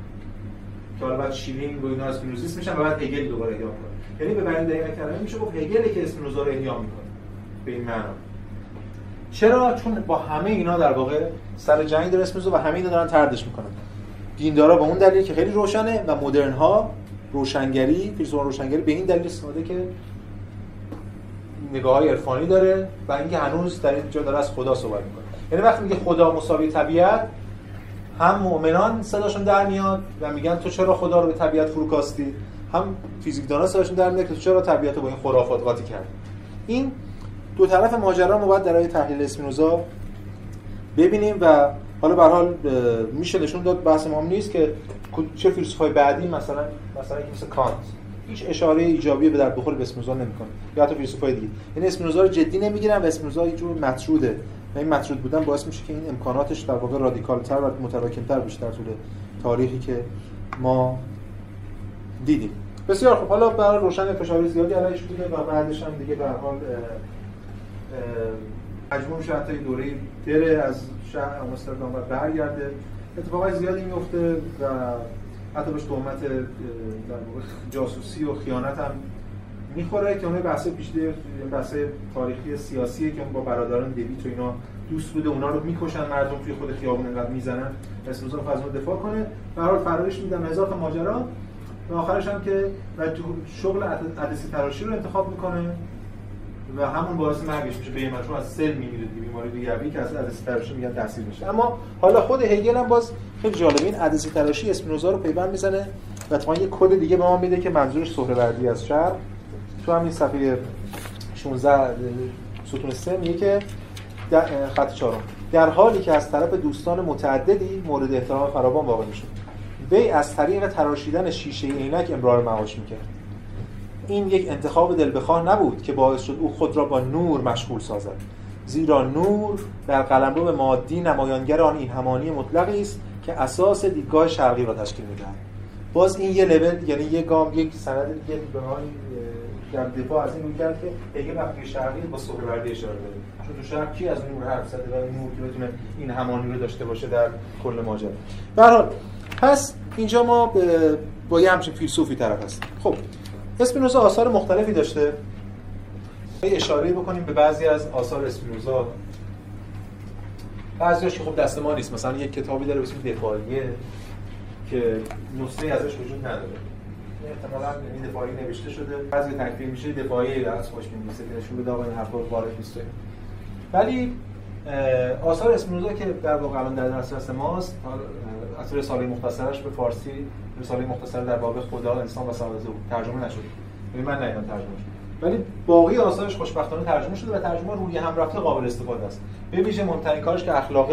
که حالا بعد شلینگ و اینا اسپینوزیست میشن و بعد هگل دوباره احیا کنه. یعنی به بیان دقیق کلمه میشه گفت هگل که اسپینوزا رو احیا می‌کنه. به این معنا. چرا؟ چون با همه اینا در واقع سر جنگ داره اسپینوزا و همه اینا دارن طردش می‌کنن. دیندارا به اون دلیل که خیلی روشنه و مدرن ها روشنگری فیلسوفان روشنگری به این دلیل ساده که نگاه های عرفانی داره و اینکه هنوز در اینجا داره از خدا صحبت می‌کنه. یعنی وقتی میگه خدا مساوی طبیعت هم مؤمنان صداشون در میاد و میگن تو چرا خدا رو به طبیعت فروکاستی؟ هم فیزیکدانا صداشون در میاد که تو چرا طبیعت رو با این خرافات قاطی کرد این دو طرف ماجرا ما باید در تحلیل اسپینوزا ببینیم و حالا به حال میشه نشون داد بحث ما نیست که چه فیلسوفای بعدی مثلا مثلا مثل کانت. هیچ اشاره ایجابی به در بخور به اسپینوزا نمی‌کنه. یا حتی فیلسوفای دیگه. یعنی اسپینوزا رو جدی نمی‌گیرن و اسپینوزا یه جور مطروده. و این مطرود بودن باعث میشه که این امکاناتش در واقع رادیکالتر و متراکمتر بشه در طول تاریخی که ما دیدیم. بسیار خب حالا برای روشن فشاری زیادی علیش بوده و بعدش هم دیگه به حال مجبور میشه حتی دوره بره از شهر آمستردام و برگرده. اتفاقای زیادی میفته و حتی بهش تهمت جاسوسی و خیانت هم می‌خوره که اون بحث پیچیده بحث تاریخی سیاسی که با برادران دیویت و اینا دوست بوده اونا رو می‌کشن مردم توی خود خیابون انقدر می‌زنن. اسپینوزا رو دفاع کنه. به فرارش میدن هزار تا ماجرا. و آخرش هم که و شغل عدسی تراشی رو انتخاب می‌کنه. و همون باعث مرگش میشه به چون از سل میمیره دیگه بیماری دیگری که از عدسی تراشی میگن تاثیر میشه. اما حالا خود هگل هم باز خیلی جالبه این عدسی تراشی اسپینوزا رو پیوند می‌زنه و اتفاقا یه کد دیگه به ما میده که منظورش سهروردی از شهر. تو همین صفحه 16 ستون 3 میگه که خط چهارم. در حالی که از طرف دوستان متعددی مورد احترام فراوان واقع می‌شد وی از طریق تراشیدن شیشه عینک امرار معاش می‌کرد. این یک انتخاب دل بخواه نبود که باعث شد او خود را با نور مشغول سازد. زیرا نور در قلمرو مادی نمایانگر آن این همانی مطلقی است که اساس دیدگاه شرقی را تشکیل می‌دهد. باز این یه لول یعنی یه گام یک سند دیگه به در دفاع از این کرد که اگه وقتی شرقی با سهروردی اشاره داره چون تو شرق کی از نور حرف زده و نور که بتونه این همانی رو داشته باشه در کل ماجرا؟ به هر حال پس اینجا ما با یه همچین فیلسوفی طرف هستیم. خب اسپینوزا آثار مختلفی داشته. اشاره بکنیم به بعضی از آثار اسپینوزا. بعضیش خب دست ما نیست. مثلا یک کتابی داره به اسم دفاعیه که نسخه ازش وجود نداره. احتمالاً این دفاعی نوشته شده. بعضی تکفیر میشه دفاعی از خوش می‌نویسه که نشون بده این حرفا وارد نیست ولی آثار اسپینوزا که در واقع الان در دسترس ماست از رساله مختصرش به فارسی رساله مختصر در باب خدا انسان و سعادت او ترجمه نشده یعنی من ندیدم ترجمه ولی باقی آثارش خوشبختانه ترجمه شده و ترجمه روی هم رفته قابل استفاده است. به ویژه مهمترین کارش که اخلاق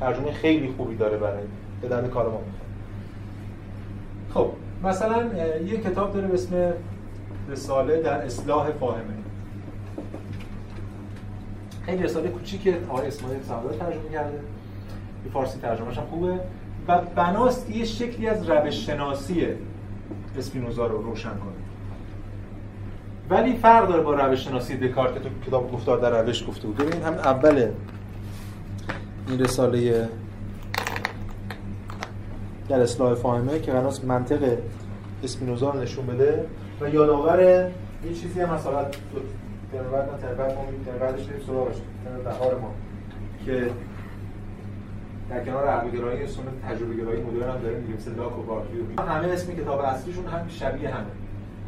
ترجمه خیلی خوبی داره برای به درد کار ما خب مثلا یه کتاب داره به اسم رساله در اصلاح فاهمه. خیلی رساله کوچیکه. آقای اسماعیل سعادت ترجمه کرده. به فارسی ترجمهش هم خوبه. و بناست یه شکلی از روش شناسی اسپینوزا رو روشن کنه. ولی فرق داره با روش شناسی دکارت که تو کتاب گفتار در روش گفته بود. ببین هم اول این رساله در اصلاح فاهمه که قناس منطق اسپینوزا رو نشون بده و یادآور یه چیزی هم مثلا تربت نه تربت ما میگیم تربتش سراغش ما که در کنار عقلگرایی سنت تجربه گرایی مدرن هم داریم میگیم مثل لاک و بارکیو همه اسم کتاب اصلیشون هم شبیه همه.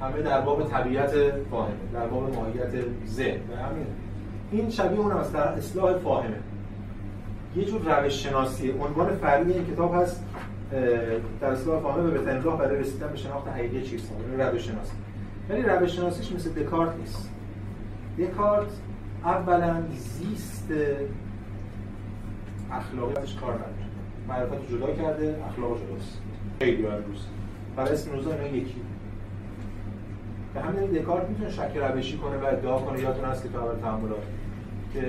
همه در باب طبیعت فاهمه در باب ماهیت ذهن. همین. این شبیه اون است در اصلاح فاهمه. یه جور روش شناسی عنوان فرعی این کتاب هست در اصلاح فاهمه به بهترین راه برای رسیدن به شناخت حقیقی چیزها یعنی روش شناسی ولی روش شناسیش مثل دکارت نیست. دکارت اولا زیست اخلاقیاتش کار نداره. معرفت جدا کرده اخلاق جداست خیلی امروز برای اسپینوزا اینا یکی. به همین دکارت می‌تونه شک روشی کنه و ادعا کنه. یادتون هست که تو اول تعاملات که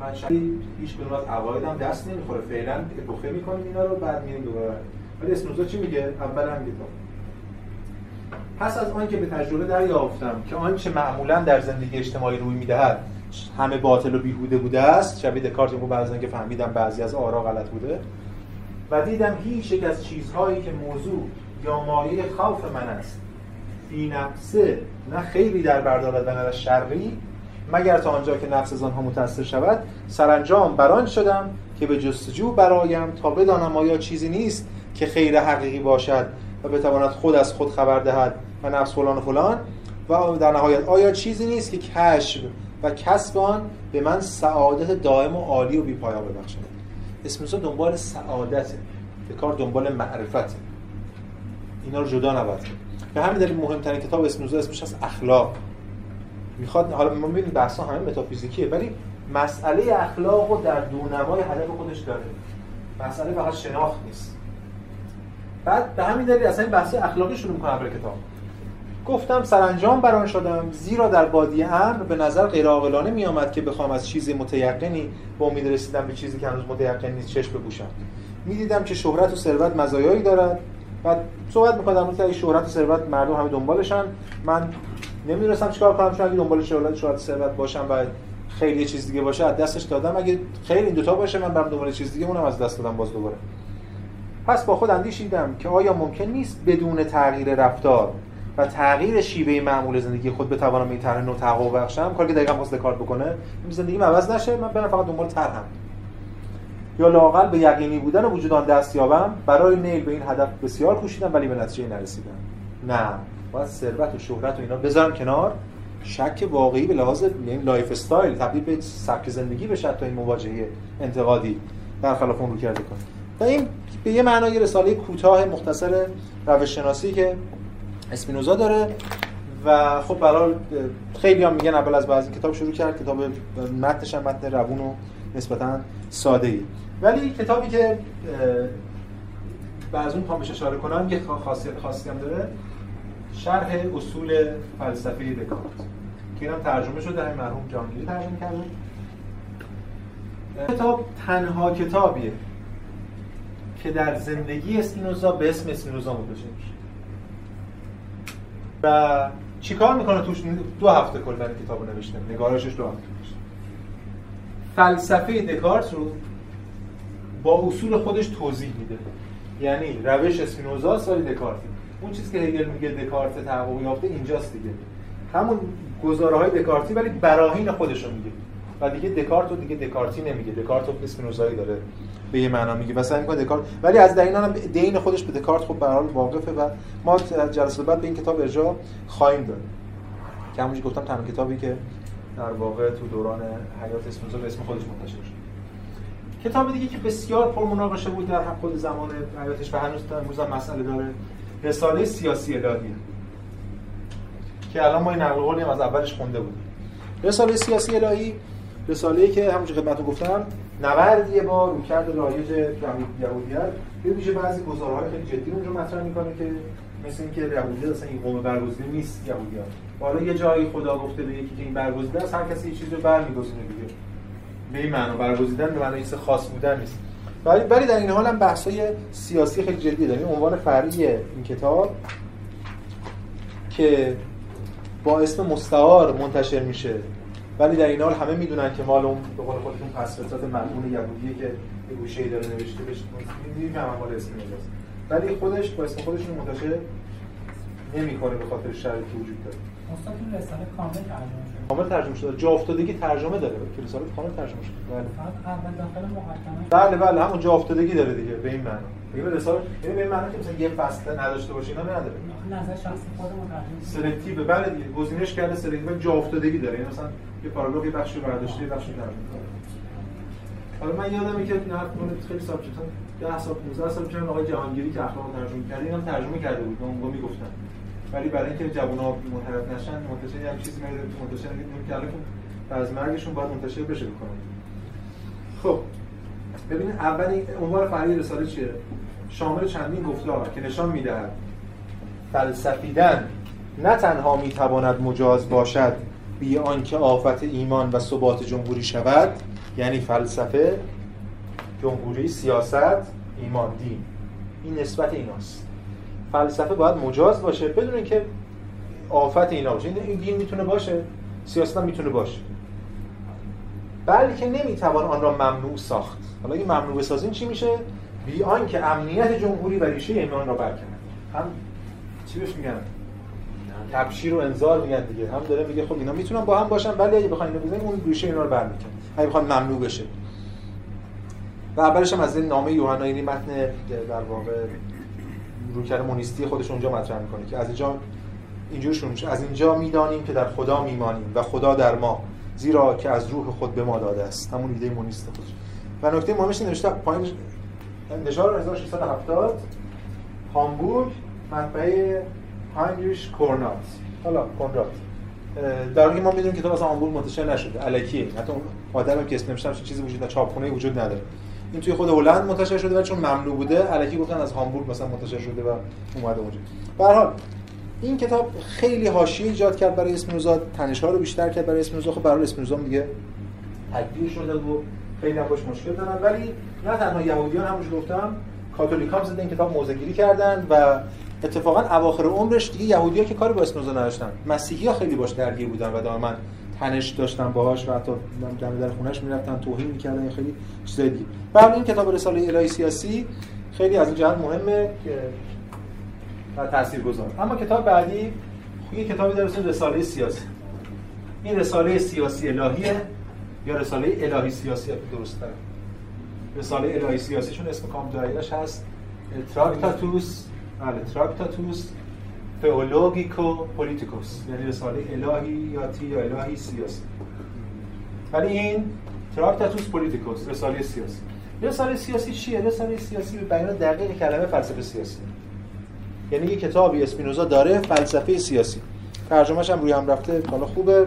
من شکی هیچ کدوم از عقایدم دست نمی‌خوره. فعلا اپوخه می‌کنیم اینا رو بعد میریم دوباره. ولی اسپینوزا چی میگه؟ اول هم میگه. پس از آن که به تجربه دریافتم که آنچه معمولا در زندگی اجتماعی روی می‌دهد همه باطل و بیهوده بوده است. شبیه دکارت اینو بعضی که فهمیدم بعضی از آرا غلط بوده. و دیدم هیچ یک از چیزهایی که موضوع یا مایه خوف من است. بی نفسه نه خیلی در بردارد و نه شرقی. مگر تا آنجا که نفس از آنها متأثر شود سرانجام بران شدم که به جستجو برایم تا بدانم آیا چیزی نیست که خیر حقیقی باشد و بتواند خود از خود خبر دهد و نفس فلان و فلان. و در نهایت آیا چیزی نیست که کشف و کسب آن به من سعادت دائم و عالی و بیپایا ببخشد. اسموزا دنبال سعادته به کار دنبال معرفته اینا رو جدا نباید به همین دلیل مهمترین کتاب اسموزا اسمش از اخلاق. می‌خواد حالا ما می‌بینیم بحثا همه متافیزیکیه ولی مسئله اخلاق رو در دونمای هدف خودش داره. مسئله فقط شناخت نیست. بعد به همین دلیل اصلا این بحث اخلاقی شروع می‌کنم برای کتاب. گفتم سرانجام بران شدم زیرا در بادی امر به نظر غیر عاقلانه می آمد که بخوام از چیز متیقنی به امید رسیدن به چیزی که هنوز متیقن نیست چشم بپوشم. می‌دیدم که شهرت و ثروت مزایایی دارد. و صحبت می‌کردم که شهرت و ثروت مردم همه دنبالشن من نمی‌دونستم چیکار کنم چون اگه دنبال شهرت شهرت ثروت باشم و خیلی چیز دیگه باشه از دستش دادم. اگه خیلی این دوتا باشه من برم دنبال چیز دیگه اونم از دست دادم باز دوباره. پس با خود اندیشیدم که آیا ممکن نیست بدون تغییر رفتار و تغییر شیوه معمول زندگی خود بتوانم این طرح نو تحقق بخشم کاری که دقیقاً واسه کار بکنه این زندگی عوض نشه. من برم فقط دنبال طرحم. یا لااقل به یقینی بودن وجود آن دست یابم. برای نیل به این هدف بسیار کوشیدم ولی به نتیجه نرسیدم. نه. باید ثروت و شهرت و اینا بذارم کنار. شک واقعی به لحاظ lifestyle تبدیل به سبک زندگی بشه تا این مواجهه انتقادی. برخلاف اون رو کرده کنه و این به یه معنای رساله کوتاه مختصر روش شناسی که اسپینوزا داره و خب برای خیلی هم میگن اول از بعضی کتاب شروع کرد. کتاب متنش هم متن روون و نسبتا ساده ای ولی کتابی که بعض اون بهش اشاره کنم یه خاصیت خاصی هم داره. شرح اصول فلسفه دکارت. که اینم ترجمه شده همین مرحوم جانگیری ترجمه کرده. کتاب تنها کتابیه که در زندگی اسپینوزا به اسم اسپینوزا منتشر میشه. و چیکار می‌کنه توش؟ دو هفته کلا کتابو نوشته. نگارشش دو هفته نوشته فلسفه دکارت رو با اصول خودش توضیح میده. یعنی روش اسپینوزا سال دکارتی اون چیزی که هگل میگه دکارت تحقق یافته اینجاست دیگه. همون گزاره های دکارتی ولی براهین خودش رو میگه. و دیگه دکارت رو دیگه دکارتی نمیگه. دکارت رو اسپینوزایی داره. به یه معنا میگه. مثلا میگه دکارت ولی از در هم دین خودش به دکارت خب به حال واقفه و ما جلسه بعد به این کتاب ارجاع خواهیم داد. که همونجوری گفتم تنها کتابی که در واقع تو دوران حیات اسپینوزا به اسم خودش منتشر شد. کتاب دیگه که بسیار پرمناقشه بود در خود زمان حیاتش و هنوز تا امروز مسئله داره. رساله سیاسی الهی. که الان ما این نقل قولی از اولش خونده بودیم. رساله سیاسی الهی رساله‌ای که همونجوری خدمتتون گفتم نوردیه با رویکرد رایج یهودیت. به ویژه بعضی گزارهای خیلی جدی اونجا مطرح می‌کنه که مثل اینکه یهودی اصلا این قوم برگزیده نیست یهودیان حالا یه جایی خدا گفته به یکی که این برگزیده است هر کسی یه چیزی رو برمیگزینه دیگه. به این معنا برگزیدن به معنای خاص بودن نیست. ولی ولی در این حال هم بحث‌های سیاسی خیلی جدی داریم. عنوان فرعی این کتاب که با اسم مستعار منتشر میشه. ولی در این حال همه می‌دونن که مال اون به قول خودتون پس فطرت مرمون یهودیه که یه گوشه‌ای داره نوشته بشه می‌دونم مال اسم اینجاست. ولی خودش با اسم خودش منتشر نمی‌کنه به خاطر شرایطی وجود داره. استاد این رساله کامل ترجمه شده. کامل ترجمه شده. جا افتادگی ترجمه داره. که رساله کامل ترجمه شده. بله. اول داخل مقدمه. بله بله. همون جا افتادگی داره دیگه. به این معنی. دیگه رساله یعنی به این معنی که مثلا یه فصل نداشته باشه اینا نداره. نظر خودمون selective بله دیگه گزینش کرده selective جا افتادگی داره. یعنی مثلا یه پاراگراف یه بخشی برداشته یه بخشی ترجمه کرده حالا من یادمه که نه خیلی سال پیش 10 سال 15 سال پیش آقای جهانگیری که اخلاق ترجمه کرد اینم ترجمه کرده بود اون می‌گفتن. ولی برای اینکه جوونا منحرف نشن منتشر هم چیزی میاد منتشر میگه که از مرگشون باید منتشر بشه بکنن. خب ببینید اولی عنوان فرعی رساله چیه؟ شامل چندین گفتار که نشان می‌دهد فلسفیدن نه تنها می‌تواند مجاز باشد بی آنکه آفت ایمان و ثبات جمهوری شود یعنی فلسفه جمهوری سیاست ایمان دین. این نسبت ایناست. فلسفه باید مجاز باشه بدون اینکه آفت اینا باشه. این دین می‌تونه باشه سیاست هم می‌تونه باشه. بلکه نمی‌توان آن را ممنوع ساخت. حالا این ممنوع بسازین چی میشه؟ بی آنکه امنیت جمهوری و ریشه ایمان را برکند هم چی بهش میگن؟ تبشیر و انذار میگن دیگه. هم داره میگه خب اینا می‌تونن با هم باشن ولی اگه بخواین اینو بزنین اون ریشه اینا رو برمیکنه اگه بخواد ممنوع بشه. و اولش هم از این نامه یوحنا یعنی متن در واقع رویکرد مونیستی خودش اونجا مطرح می‌کنه که از اینجا اینجور شروع میشه. از اینجا می‌دانیم که در خدا میمانیم و خدا در ما زیرا که از روح خود به ما داده است. همون ایده مونیست خودش. و نکته مهمش نوشته پایین انتشار 1670 هامبورگ مطبعه هاینریش کورنات. حالا کورنات. در حالی ما می‌دونیم کتاب از هامبورگ منتشر نشده الکیه. حتی اون آدمی که اسم نوشتم چیزی وجود نداره چاپخونه وجود نداره. این توی خود هلند منتشر شده ولی چون ممنوع بوده الکی گفتن از هامبورگ مثلا منتشر شده و اومده اونجا. به حال این کتاب خیلی حاشیه ایجاد کرد برای اسپینوزا تنش ها رو بیشتر کرد برای اسپینوزا. خب برای اسپینوزا دیگه تکبیر شده و خیلی هم مشکل دارن. ولی نه تنها یهودیان همونش گفتم کاتولیک هم این کتاب موزگیری کردن و اتفاقا اواخر عمرش دیگه یهودی‌ها که کاری با اسپینوزا نداشتن. مسیحی‌ها خیلی باش درگیر بودن و دائما تنش داشتن باهاش و حتی دم در خونش می‌رفتن توهین می‌کردن خیلی چیزای دیگه. این کتاب رساله الهی سیاسی خیلی از این جهت مهمه که و تاثیرگذار. اما کتاب بعدی یه کتابی داره اسم رساله سیاسی. این رساله سیاسی الهیه یا رساله الهی سیاسی؟ درست داره رساله الهی سیاسیشون اسم کام دایرش هست. Tractatus بله Tractatus Theologico-Politicus یعنی رساله الهی یا الهی سیاسی. ولی این Tractatus Politicus رساله سیاسی. رساله سیاسی چیه؟ رساله سیاسی به بیان دقیق کلمه فلسفه سیاسی. یعنی یه کتابی اسپینوزا داره فلسفه سیاسی. ترجمهش هم روی هم رفته حالا خوبه.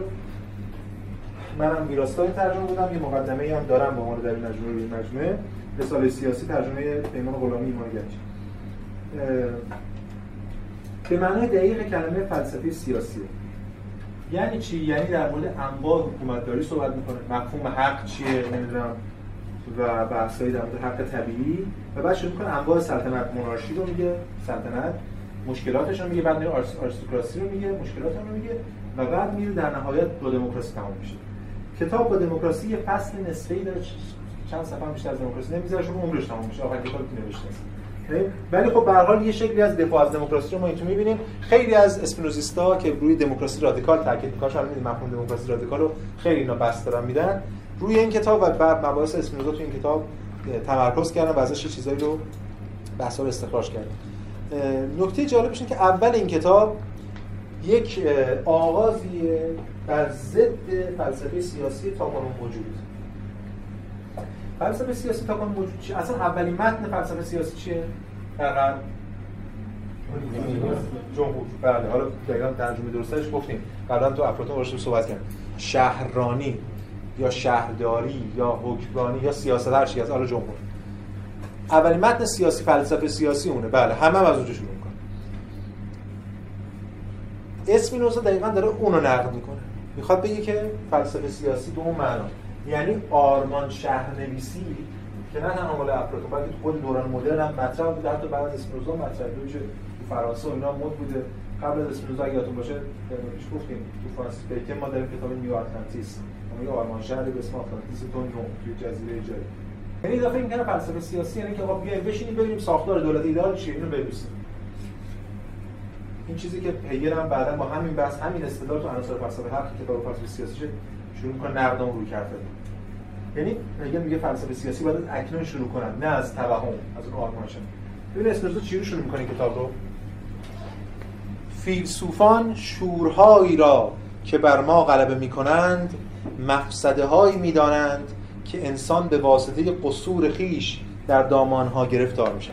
منم ویراستای ترجمه بودم یه مقدمه هم دارم به عنوان در مجموعه مجموعه رساله سیاسی ترجمه پیمان غلامی ایمان گنج. به معنای دقیق کلمه فلسفه سیاسیه یعنی چی؟ یعنی در مورد انواع حکومتداری صحبت می‌کنه. مفهوم حق چیه؟ نمی‌دونم. و بحثایی در مورد حق طبیعی. و بعد شروع می‌کنه انواع سلطنت مونارشی رو میگه سلطنت مشکلاتش رو میگه بعد میره آریستوکراسی رو میگه مشکلات رو میگه و بعد میره در نهایت با دموکراسی تمام میشه. کتاب با دموکراسی یه فصل نصفه‌ای داره چند صفحه بیشتر از دموکراسی نمی‌ذاره چون عمرش تمام میشه. آخر کتابی که نوشته. ولی خب به حال یه شکلی از دفاع از دموکراسی رو ما اینجا می‌بینیم. خیلی از اسپینوزیستا که روی دموکراسی رادیکال تاکید می‌کنن شما می‌بینید مفهوم دموکراسی رادیکال رو خیلی اینا بس دارن میدن. روی این کتاب و بعد مباحث اسپینوزا تو این کتاب تمرکز کردن و ازش چیزایی رو بحثا رو استخراج کردن. نکته جالبش اینه که اول این کتاب یک آغازی بر ضد فلسفه سیاسی تا کنون موجود. فلسفه سیاسی تا کنون موجود چیه؟ اصلا اولین متن فلسفه سیاسی چیه؟ در جمهور. بله حالا دقیقاً ترجمه درستش گفتیم. قبلا تو افلاطون رو صحبت کردیم. شهرانی یا شهرداری یا حکمرانی یا سیاست هر چی از حالا جمهور. اولین متن سیاسی فلسفه سیاسی اونه. بله همه هم از اونجا شروع می‌کنه اسپینوزا دقیقا داره اونو نقد می‌کنه. می‌خواد بگه که فلسفه سیاسی به اون معنا. یعنی آرمان شهرنویسی که نه تنها مال افلاطون بلکه تو خود دوران مدرن هم مطرح بوده. حتی بعد از اسپینوزا مطرح بوده. تو فرانسه و اینا مد بوده. قبل از اسپینوزا اگه یادتون باشه پیش گفتیم تو فرانسیس بیکن ما داریم کتاب نیو آتلانتیس. یه آرمان شهری به اسم آتلانتیس تونجون توی جزیره جایی یعنی اضافه این فلسفه سیاسی یعنی که آقا بیایم بشینیم ببینیم ساختار دولت ایدال چیه اینو ببوسیم این چیزی که هم بعدا با همین بحث همین استدلال تو عناصر فلسفه حق کتاب فلسفه سیاسی شروع می‌کنه نقد روی کرده یعنی هگل میگه فلسفه سیاسی باید اکنون شروع کنن نه از توهم از اون آرمانشن ببین اسپینوزا چی رو شروع می‌کنه کتاب رو؟ فیلسوفان شورهایی را که بر ما غلبه می‌کنند مفسده هایی می‌دانند که انسان به واسطه قصور خیش در دامانها گرفتار میشه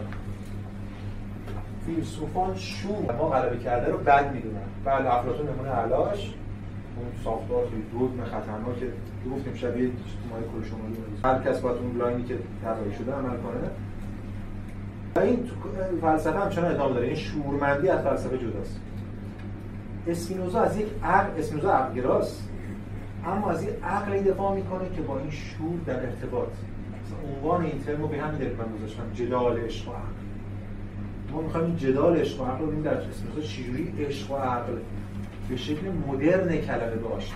فیلسوفان شور ما غلبه کرده رو بد می‌دونن. بله افلاطون نمونه علاش. اون ساختار خیلی دود خطرناک که گفتیم شبیه مایه کل شمالی هر کس باید اون لاینی که طراحی شده عمل کنه. و این فلسفه همچنان ادامه داره. این شورمندی از فلسفه جداست. اسپینوزا از یک عقل اسپینوزا عقلگراست اما از یه عقلی دفاع می‌کنه که با این شور در ارتباط. عنوان این ترم رو به همین دلیل من گذاشتم جدال عشق و عقل. ما می‌خوایم این جدال عشق و عقل رو ببینیم در اسپینوزا چجوری عشق و عقل به شکل مدرن کلمه باشه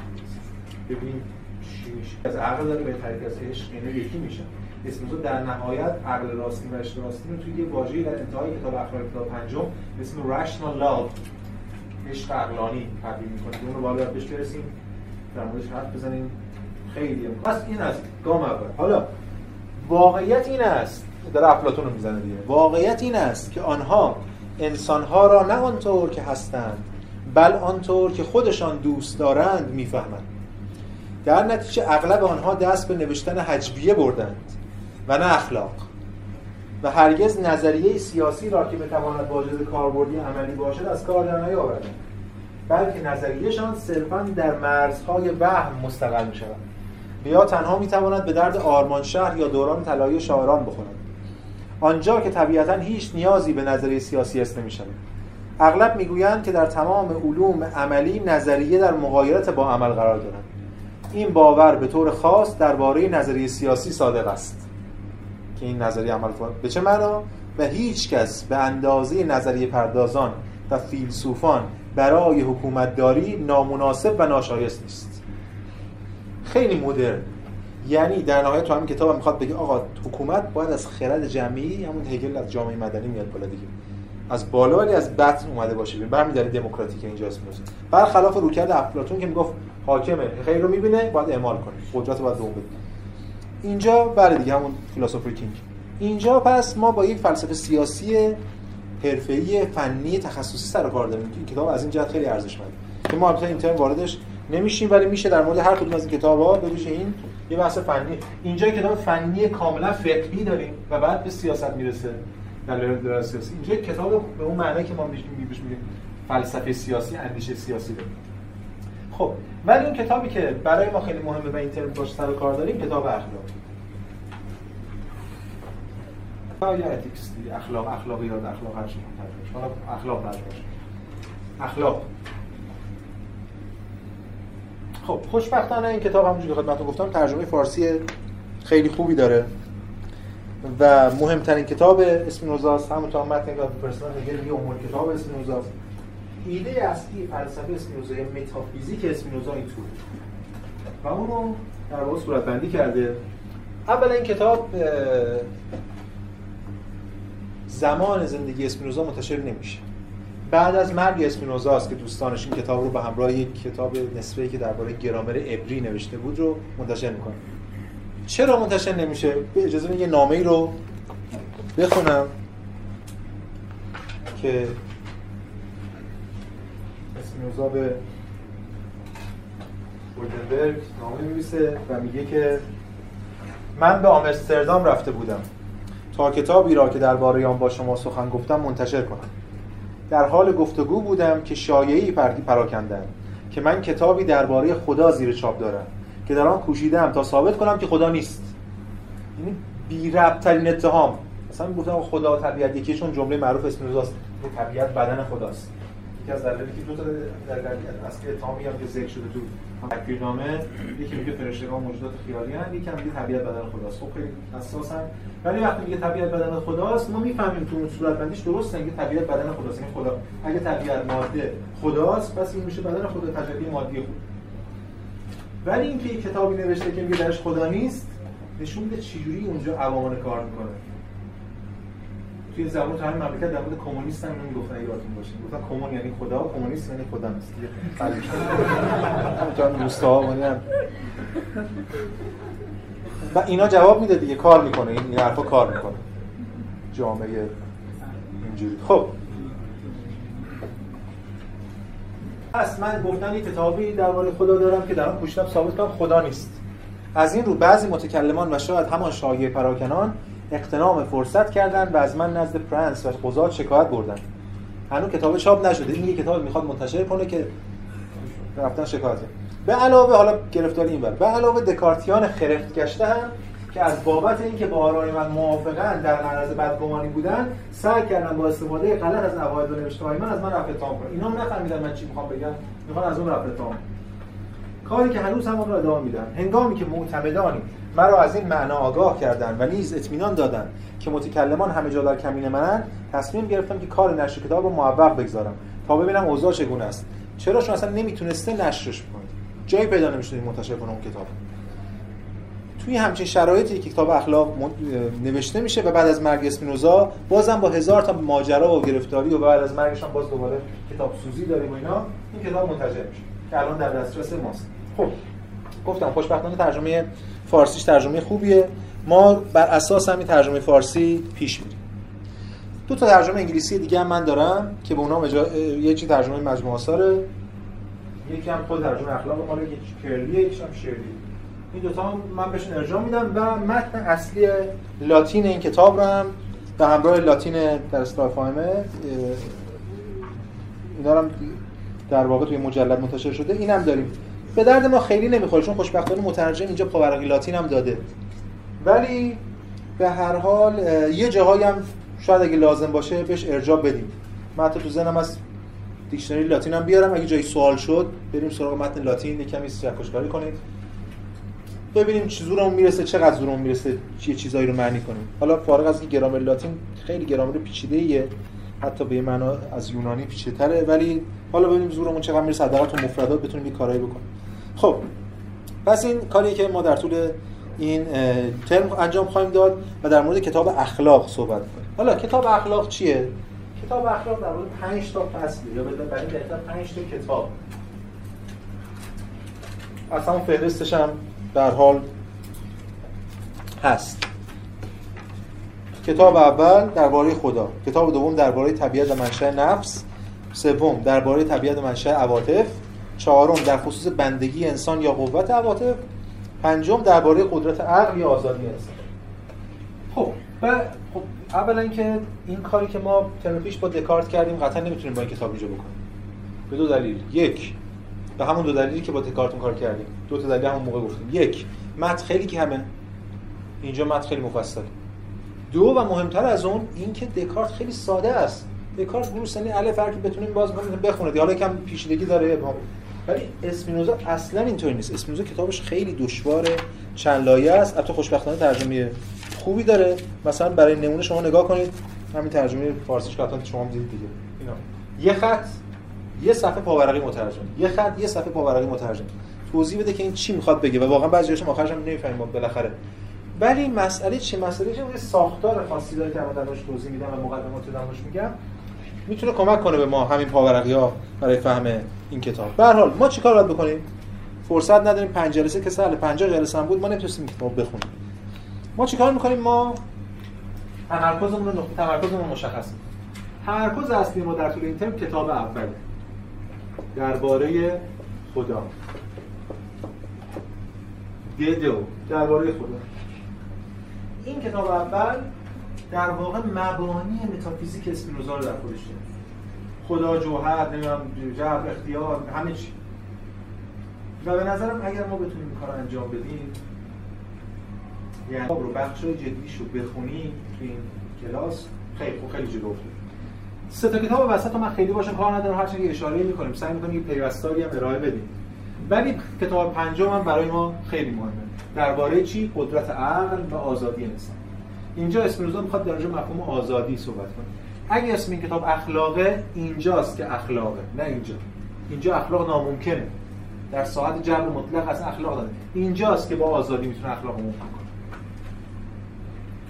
ببینیم چی میشه. از عقل داره به طریق از عشق اینا یکی میشن اسپینوزا در نهایت عقل راستی و عشق راستی رو توی یه واژه‌ای در انتهای کتاب اخلاق کتاب پنجم به اسم rational love عشق عقلانی تعبیر می‌کنه. اون رو بالا بهش برسیم. در موردش حرف بزنیم. خیلی پس این از گام اول. حالا واقعیت این است. در افلاطون رو می‌زنه دیگه. واقعیت این است که آنها انسانها را نه آنطور که هستند بل آنطور که خودشان دوست دارند می‌فهمند. در نتیجه اغلب آنها دست به نوشتن حجبیه بردند و نه اخلاق. و هرگز نظریه سیاسی را که بتواند واجد کاربردی عملی باشد از کار در نیاوردند بلکه نظریهشان صرفا در مرزهای وهم مستقل می شود یا تنها می تواند به درد آرمان شهر یا دوران طلایی شاعران بخورد. آنجا که طبیعتا هیچ نیازی به نظریه سیاسی است نمی شود اغلب می‌گویند که در تمام علوم عملی نظریه در مغایرت با عمل قرار دارد. این باور به طور خاص درباره نظریه سیاسی صادق است که این نظریه عمل به چه معنا؟ و هیچ کس به اندازه نظریه پردازان و فیلسوفان برای حکومتداری نامناسب و ناشایست نیست. خیلی مدرن. یعنی در نهایت تو همین کتاب هم می‌خواد بگه آقا حکومت باید از خرد جمعی همون هگل از جامعه مدنی میاد بالا دیگه. از بالا ولی از بطن اومده باشه ببین برمی‌داره دموکراتیک اینجا اسپینوزا برخلاف روکرد افلاطون که می‌گفت حاکمه خیر رو می‌بینه باید اعمال کنه. قدرت رو باید دوم بده اینجا بله دیگه همون فیلسوفر کینگ. اینجا پس ما با یک فلسفه سیاسی حرفه‌ای فنی تخصصی سر کار داریم. این کتاب از این جهت خیلی ارزشمنده که ما البته این ترم واردش نمیشیم ولی میشه در مورد هر کدوم از این کتاب‌ها بهش این یه بحث فنی. اینجا کتاب فنی کاملا فقهی داریم و بعد به سیاست می‌رسه. در لول سیاسی. اینجا کتاب به اون معنی که ما میگیم بهش میگیم فلسفه سیاسی اندیشه سیاسی داریم خب ولی اون کتابی که برای ما خیلی مهمه و این ترم باش سر کار داریم کتاب اخلاق. یا اتیکس اخلاق اخلاقیات اخلاق هر چی حالا اخلاق باشه. اخلاق. خب خوشبختانه این کتاب همونجوری که خدمتتون گفتم ترجمه فارسی خیلی خوبی داره. و مهمترین کتاب اسپینوزاست. همونطور متن که پرسنل میگه میگه اون کتاب اسپینوزاست. ایده اصلی فلسفه اسپینوزا یا متافیزیک اسپینوزا این طور. و اونو در واقع صورت بندی کرده. اول این کتاب زمان زندگی اسپینوزا منتشر نمیشه. بعد از مرگ اسپینوزا است که دوستانش این کتاب رو به همراه یک کتاب نسبی که درباره گرامر عبری نوشته بود رو منتشر می‌کنه. چرا منتشر نمیشه؟ به اجازه یه نامه ای رو بخونم که اسپینوزا به گولدنبرگ نامه می‌نویسه و میگه که من به آمستردام رفته بودم تا کتابی را که درباره آن با شما سخن گفتم منتشر کنم. در حال گفتگو بودم که شایعی پردی پراکندند که من کتابی درباره خدا زیر چاپ دارم. که در آن کوشیدم تا ثابت کنم که خدا نیست. یعنی بی ترین اتهام مثلا گفتم خدا طبیعت یکی چون جمله معروف اسپینوزاست که طبیعت بدن خداست. یکی از دلایلی که دو تا در اصلی اتهامی هم که ذکر شده تو تکفیرنامه یکی میگه فرشتگان موجودات خیالی هستند یکی میگه طبیعت بدن خداست. خب خیلی حساسن. ولی وقتی میگه طبیعت بدن خداست ما می‌فهمیم تو اون صورت بندیش درسته میگه طبیعت بدن خداست. یعنی خدا اگه طبیعت ماده خداست پس این میشه بدن خدا تجلی مادی خود. ولی اینکه یک کتابی نوشته که میگه درش خدا نیست نشون میده چجوری اونجا عوامل کار می‌کنه. توی زبان تو مملکت در مورد کمونیست هم می‌گفتن یادتون باشه. گفتن کمون یعنی خدا کمونیست یعنی خدا نیست. جان روستا و اینا جواب میده دیگه کار می‌کنه. این حرفا کار می‌کنه. جامعه اینجوری. خب. پس من گفتم یه کتابی درباره خدا دارم که در آن کوشیدم ثابت کنم خدا نیست. از این رو بعضی متکلمان و شاید همان شایعه پراکنان اقتنام فرصت کردن و از من نزد پرنس و قضات شکایت بردن هنوز کتاب چاپ نشده. این یه کتاب می‌خواد منتشر کنه که رفتن شکایت. به علاوه حالا گرفتار این بر به علاوه دکارتیان خرفت گشته هم که از بابت اینکه با آرای من موافقن در معرض بدگمانی بودن سعی کردن با استفاده غلط از عقاید و نوشته من از من رفع اتهام کنن. اینا نفهمیدن من چی می‌خوام بگم. می‌خوان از اون رفع اتهام کاری که هنوز هم را ادامه میدن. هنگامی که معتمدانی مرا از این معنا آگاه کردن و نیز اطمینان دادن که متکلمان همه جا در کمین منن تصمیم گرفتم که کار نشر کتاب رو موفق بگذارم تا ببینم اوضاع چگونه است. چرا شما اصلا نمی‌تونسته نشرش کنید جایی پیدا نمی‌شد منتشر کنه اون کتاب. توی همچین شرایطی که کتاب اخلاق نوشته میشه و بعد از مرگ اسپینوزا بازم با هزار تا ماجرا و گرفتاری و بعد از مرگش هم باز دوباره کتاب سوزی داریم و اینا این کتاب منتشر میشه که الان در دسترس ماست. خب گفتم خوشبختانه ترجمه فارسیش ترجمه خوبیه. ما بر اساس همین ترجمه فارسی پیش میریم. دو تا ترجمه انگلیسی دیگه هم من دارم که به اونها. یه چی ترجمه مجموعه آثاره. یکی هم خود ترجمه اخلاق مال یکی کرلیه یکی هم شیرلی این دو تا من بهشون ارجاع میدم و متن اصلی لاتین این کتاب رو هم به همراه لاتین در اصطلاح فاهمه اینا هم در واقع توی مجلد منتشر شده اینم داریم. به درد ما خیلی نمی‌خوره چون خوشبختانه مترجم اینجا پاورقی لاتین هم داده. ولی به هر حال یه جاهایی هم شاید اگه لازم باشه بهش ارجاع بدیم. من تو ذهنم از دیکشنری لاتین هم بیارم اگه جایی سوال شد بریم سراغ متن لاتین کمی چکشکاری کنید ببینیم چه زورمون می‌رسه چقدر زورمون می‌رسه چه چیزایی رو معنی کنیم. حالا فارغ از اینکه گرامر لاتین خیلی گرامر پیچیده ایه حتی به معنا از یونانی پیچیده‌تره ولی حالا ببینیم زورمون چقدر می‌رسه حداقل تو مفردات بتونیم یه کارایی بکنیم. خب پس این کاری که ما در طول این ترم انجام خواهیم داد و در مورد کتاب اخلاق صحبت کنیم. حالا کتاب اخلاق چیه؟ کتاب اخلاق در مورد 5 تا فصل یا برای بهتر 5 تا کتاب. اصلا فهرستش هم در حال هست. کتاب اول درباره خدا. کتاب دوم درباره طبیعت و منشأ نفس. سوم درباره طبیعت و منشأ عواطف. چهارم در خصوص بندگی انسان یا قوت عواطف. پنجم درباره قدرت عقل یا آزادی انسان. خب و خب اولا که این کاری که ما ترم پیش با دکارت کردیم قطعا نمی‌تونیم با این کتاب اینجا بکنیم به دو دلیل. یک به همون دو دلیلی که با دکارت کار کردیم. دو تا دلیل همون موقع گفتیم. یک متن خیلی که همه اینجا متن خیلی مفصل دو و مهمتر از اون این که دکارت خیلی ساده است. دکارت بروسنی الف هر کی بتونیم باز کنیم بخونه. حالا کم پیچیدگی داره ولی اسپینوزا اصلا اینطوری نیست. اسپینوزا کتابش خیلی دشواره چند لایه است. البته خوشبختانه ترجمه خوبی داره. مثلا برای نمونه شما نگاه کنید. همین ترجمه فارسیش که شما دیدید دیگه. اینا. یه خط یه صفحه پاورقی مترجم. یه خط یه صفحه پاورقی مترجم. توضیح بده که این چی می‌خواد بگه و واقعا بعضی‌هاش آخرش هم نمی‌فهمیم بالاخره. ولی مسئله چی مسئله چه یه ساختار خاصی داره که من درش توضیح میدم و مقدمات دارمش میگم می‌تونه کمک کنه به ما همین پاورقی ها برای فهم این کتاب. به حال ما چیکار باید بکنیم؟ فرصت نداریم. پنج جلسه که سال 50 جلسه هم بود ما نمی‌تونستیم کتاب بخونیم. ما چیکار می‌کنیم؟ ما تمرکزمون رو نقطه تمرکزمون مشخص تمرکز اصلی ما در طول این ترم کتاب اول درباره خدا. دو درباره خدا. این کتاب اول در واقع مبانی متافیزیک اسپینوزا رو در خودش خدا جوهر نمی‌دونم جبر اختیار همه چی. و به نظرم اگر ما بتونیم کار انجام بدیم یعنی رو بخش جدیش رو بخونیم تو این کلاس خیلی خوب خیلی جلو سه تا کتاب وسط من خیلی باشم کار ندارم هر چیزی اشاره می‌کنیم. سعی می‌کنیم یه پیوستاری هم ارائه بدیم. ولی کتاب پنجم هم برای ما خیلی مهمه. درباره چی؟ قدرت عقل و آزادی انسان. اینجا اسپینوزا می‌خواد در مورد مفهوم آزادی صحبت کنه. اگه اسم این کتاب اخلاقه اینجاست که اخلاقه نه اینجا. اینجا اخلاق ناممکنه. در ساعت جبر مطلق از اخلاق داره اینجاست که با آزادی می‌تونه اخلاق ممکن کنه.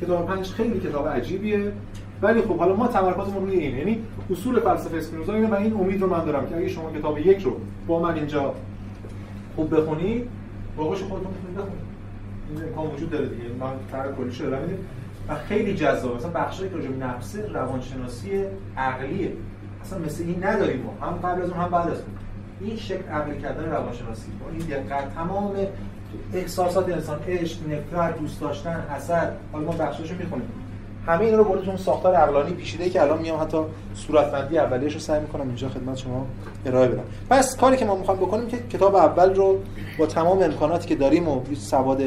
کتاب پنج خیلی کتاب عجیبیه. ولی خب حالا ما تمرکزمون روی این یعنی اصول فلسفه اسپینوزا اینه و این امید رو من دارم که اگه شما کتاب یک رو با من اینجا خوب بخونید واقعش خودتون می‌تونید بخونید. این امکان وجود داره دیگه. من طرح کلیش رو میدیم و خیلی جذاب. مثلا بخشی که راجع نفس روانشناسی عقلیه اصلا مثل این نداریم ما. هم قبل از اون هم بعد از اون. این شکل عقلی کردن روانشناسی. با این دقت تمام احساسات انسان عشق نفرت دوست داشتن حسد. حالا ما بخشاشو می‌خونیم. همه اینا رو برای اون ساختار عقلانی پیچیده که الان میام حتی صورتبندی اولیه‌اش رو سعی می‌کنم اینجا خدمت شما ارائه بدم. پس کاری که ما می‌خوایم بکنیم که کتاب اول رو با تمام امکاناتی که داریم و سواد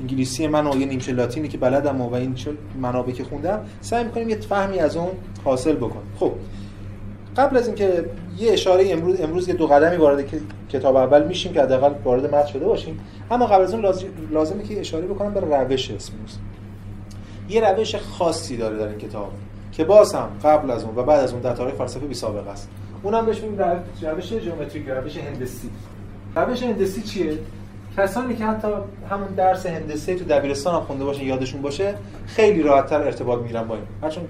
انگلیسی من و یه نیمچه لاتینی که بلدم و این چه منابعی که خوندم سعی می‌کنیم یه فهمی از اون حاصل بکنیم. خب قبل از اینکه یه اشاره امروز امروز یه دو قدمی وارد کتاب اول میشیم که حداقل وارد متن شده باشیم اما قبل از اون لازمه که اشاره بکنم به روش اسموس یه روش خاصی داره در این کتاب که باز هم قبل از اون و بعد از اون در تاریخ فلسفه بی سابقه است. اونم بهش میگیم روش ژئومتریک روش هندسی. روش هندسی چیه؟ کسانی که حتی همون درس هندسه تو دبیرستان هم خونده باشن یادشون باشه خیلی راحتتر ارتباط می‌گیرن با این. هرچون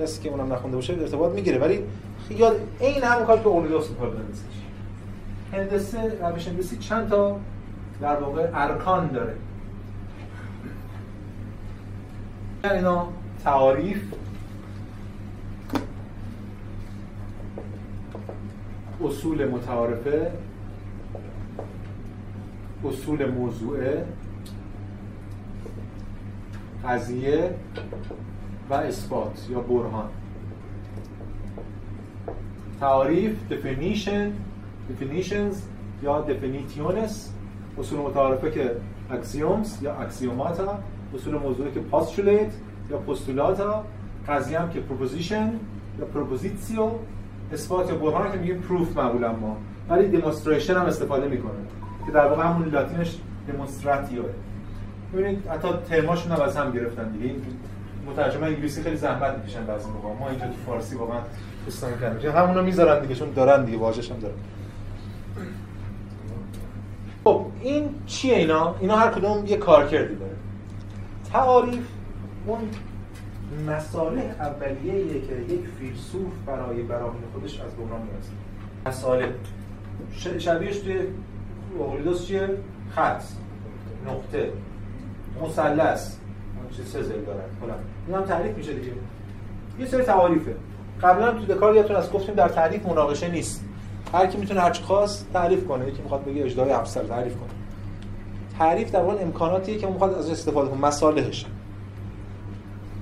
کسی که اونم نخونده باشه ارتباط می‌گیره ولی یاد این همون کار که اولیدوس می‌کنه هندسه روش هندسی چند تا در واقع ارکان داره. اینا تعاریف. اصول متعارفه. اصول موضوعه. قضیه و اثبات یا برهان. تعاریف definition definitions یا definitiones. اصول متعارفه که axioms یا axiomata اصول موضوعی که postulate یا postulata قضیه هم که proposition یا propositio اثبات یا برهان که میگیم proof معمولا ما. ولی demonstration هم استفاده می‌کنه. که در واقع همون لاتینش demonstratio. ببینید حتی ترماشون هم از هم گرفتن دیگه. مترجم انگلیسی خیلی زحمت می‌کشن بعضی موقع. ما اینجا تو فارسی واقعا دوست کردیم. همونو می‌ذارن دیگه چون دارن دیگه واژه‌ش هم دارن. خب این چیه اینا؟ اینا هر کدوم یه کارکردی داره. تعاریف اون مصالح اولیه که یک فیلسوف برای براهین خودش از بحران می‌رسه. مصالح. شبیهش توی اوگلیدوس چیه؟ خط نقطه. مثلث. اون چه سه زل دارن. هم تعریف میشه دیگه. یه سری تعاریفه. قبلا تو دکار یادتون از گفتیم در تعریف مناقشه نیست. هر کی می‌تونه هر چی خواست تعریف کنه. یکی می‌خواد بگه اجدای افسر تعریف کنه. تعریف در واقع امکاناتیه که می‌خواد از استفاده کنه مصالحش.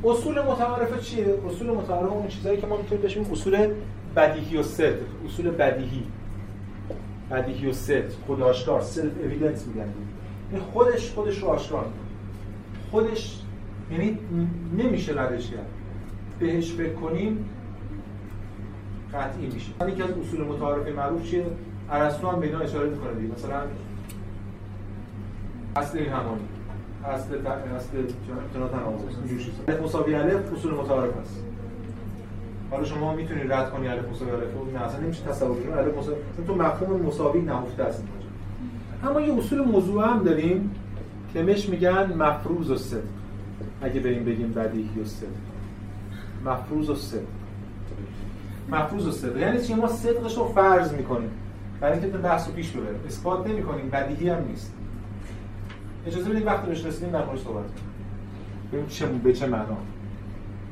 اصول متعارفه چیه؟ اصول متعارفه اون چیزایی که ما می‌تونیم بهش اصول بدیهی و صدق. اصول بدیهی. بدیهی و صدق. خود آشکار. سلف اویدنس میگن. این خودش خودش رو آشکار خودش یعنی نمیشه ردش کرد. بهش فکر کنیم قطعی میشه. یکی از اصول متعارف معروف چیه؟ ارسطو هم به اینا اشاره می‌کنه دیگه. مثلا اصل این همانی. اصل. اصل امتناع تناقض الف مساوی الف اصول متعارف است. حالا شما می‌تونید رد کنی الف مساوی الف رو. نه اصلا نمیشه تصور کنی. الف مساوی تو مفهوم مساوی نهفته است اما یه اصول موضوع هم داریم که بهش میگن مفروض و صدق. اگه بریم بگیم بدیهی و صدق. مفروض و صدق. مفروض و صدق. یعنی چی؟ ما صدقش رو فرض می‌کنیم. برای اینکه تو بحث رو پیش ببریم. اثبات نمی‌کنیم. بدیهی هم نیست. اجازه بدید وقتی بهش رسیدیم در موردش صحبت کنیم. ببینیم چه به چه معنا؟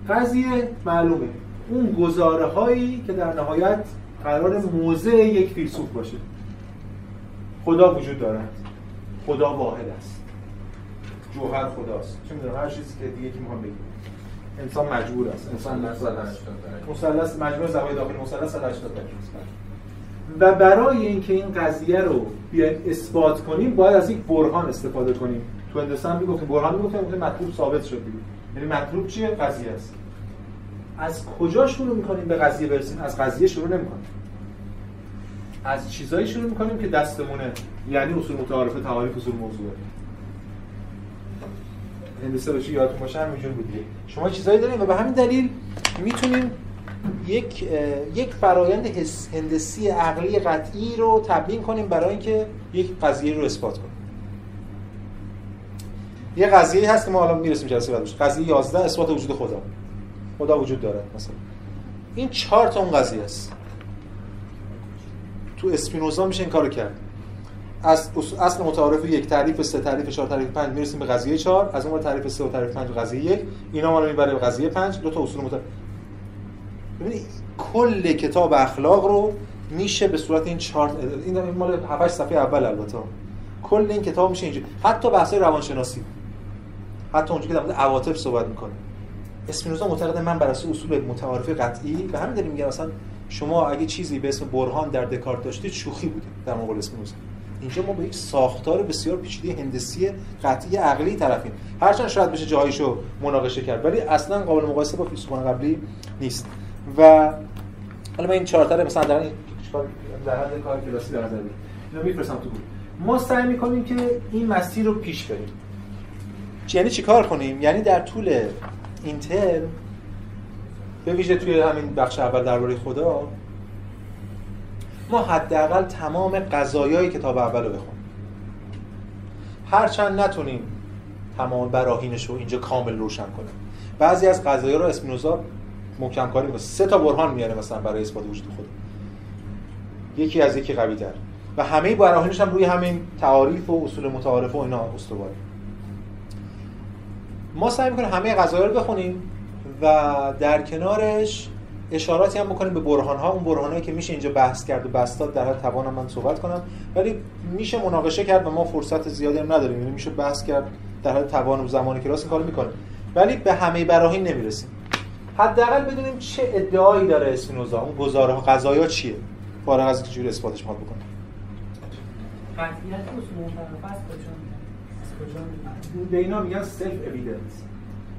قضیه معلومه. اون گزاره هایی که در نهایت قرار موضع یک فیلسوف باشه. خدا وجود دارد. خدا واحد است. جوهر خداست. چه می‌دونم هر چیزی که دیگه که می‌خوام بگیم انسان مجبور است. انسان مثلث مجموع زوایای داخل مثلث 180 درجه است. و برای اینکه این قضیه رو بیایم اثبات کنیم باید از یک برهان استفاده کنیم. تو هندسه می‌گفتیم برهان می‌گفتیم که مطلوب ثابت شد دیگه. یعنی مطلوب چیه؟ قضیه است. از کجا شروع می‌کنیم به قضیه برسیم؟ از قضیه شروع نمی‌کنیم. از چیزایی شروع می‌کنیم که دستمونه یعنی اصول متعارفه تعاریف اصول موضوعه. هندسه باشی یادتون باشه همینجور بود شما چیزایی داریم و به همین دلیل می‌تونیم یک یک فرایند هندسی عقلی قطعی رو تبیین کنیم برای اینکه یک قضیه رو اثبات کنیم. یه قضیه هست که ما حالا می‌رسیم جلسه بعدش. قضیه 11 اثبات وجود خدا. خدا وجود داره مثلا. این چهار تا اون قضیه است. تو اسپینوزا میشه این کارو کرد. از اصل متعارف یک تعریف سه تعریف چهار تعریف پنج می‌رسیم به قضیه چهار. از اون تعریف سه و تعریف پنج قضیه یک. اینا ما رو می‌بره به قضیه پنج. دو تا اصول متعارف ببینید کل کتاب اخلاق رو میشه به صورت این چارت این مال 7 صفحه اول البته. کل این کتاب میشه اینجوری. حتی بحث روانشناسی. حتی اونجا که در مورد عواطف صحبت می‌کنه. اسپینوزا معتقد من بر اساس اصول متعارف قطعی به همین دلیل میگم مثلا شما اگه چیزی به اسم برهان در دکارت داشتید شوخی بوده در مقابل اسپینوزا. اینجا ما با یک ساختار بسیار پیچیده هندسی قطعی عقلی طرفیم. هرچند شاید بشه جاهایشو مناقشه کرد ولی اصلا قابل مقایسه با فیلسوفان قبلی نیست. و حالا من این چهار تا مثلا در این در حد کار کلاسی در نظر بگیرم اینو میفرستم تو گروه. ما سعی می‌کنیم که این مسیر رو پیش بریم. یعنی چیکار کنیم؟ یعنی در طول این ترم به ویژه توی همین بخش اول درباره خدا ما حداقل تمام قضایای کتاب اول رو بخونیم. هرچند نتونیم تمام براهینش رو اینجا کامل روشن کنیم. بعضی از قضایا رو اسپینوزا محکم کاری می‌کنه. سه تا برهان میاره مثلا برای اثبات وجود خدا یکی از یکی قوی تر و همه براهینش هم روی همین تعاریف و اصول متعارف و اینا استواره. ما سعی می‌کنیم همه قضایا رو بخونیم و در کنارش اشاراتی هم بکنیم به برهان ها اون برهان که میشه اینجا بحث کرد و بستاد در حد توانم من صحبت کنم. ولی میشه مناقشه کرد و ما فرصت زیادی هم نداریم. یعنی میشه بحث کرد در حد توان و زمانی که راست این کارو می‌کنیم. ولی به همه براهین نمی‌رسیم. حداقل بدونیم چه ادعایی داره اسپینوزا. اون گزاره ها قضایا چیه؟ فارغ از اینکه جوری اثباتش می‌خواد بکنه قطعیت اصول میاد؟ به اینا میگن سلف اویدنس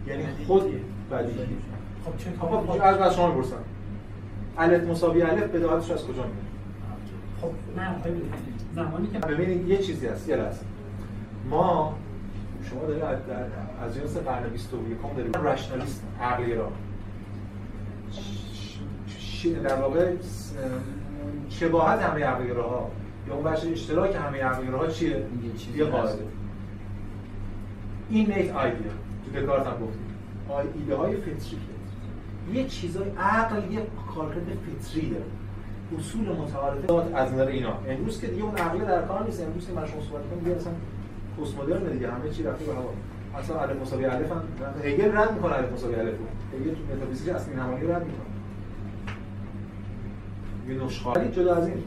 یعنی خود بدیهی. خب چه خب از شما می‌پرسم. الف مساوی الف بداهتش از کجا میاد خب نه ببینید زمانی که ببینید یه چیزی هست یه لحظه. ما شما دارید از, در- از جنس قرن 21 دارید. رشنالیست عقلی را. در واقع شباهت همه عقلی ها یا اون بخش اشتراک همه عقلی ها چیه؟ یه. قاعده. این نیت آیدیا تو دکارت هم گفتیم ایده های فطری یه چیزای عقل یه کارکرد فطری داره. اصول متعارفه از نظر اینا. امروز که دیگه اون عقل در کار نیست. امروز که من شما صحبت کنم دیگه اصلا پست مدرن دیگه. همه چی رفته به هوا. اصلا الف مساوی الف هم. هگل رد می‌کنه الف مساوی الف هگل تو متافیزیک اصلی نمایی رد می‌کنه. یه نشخواری جدا از این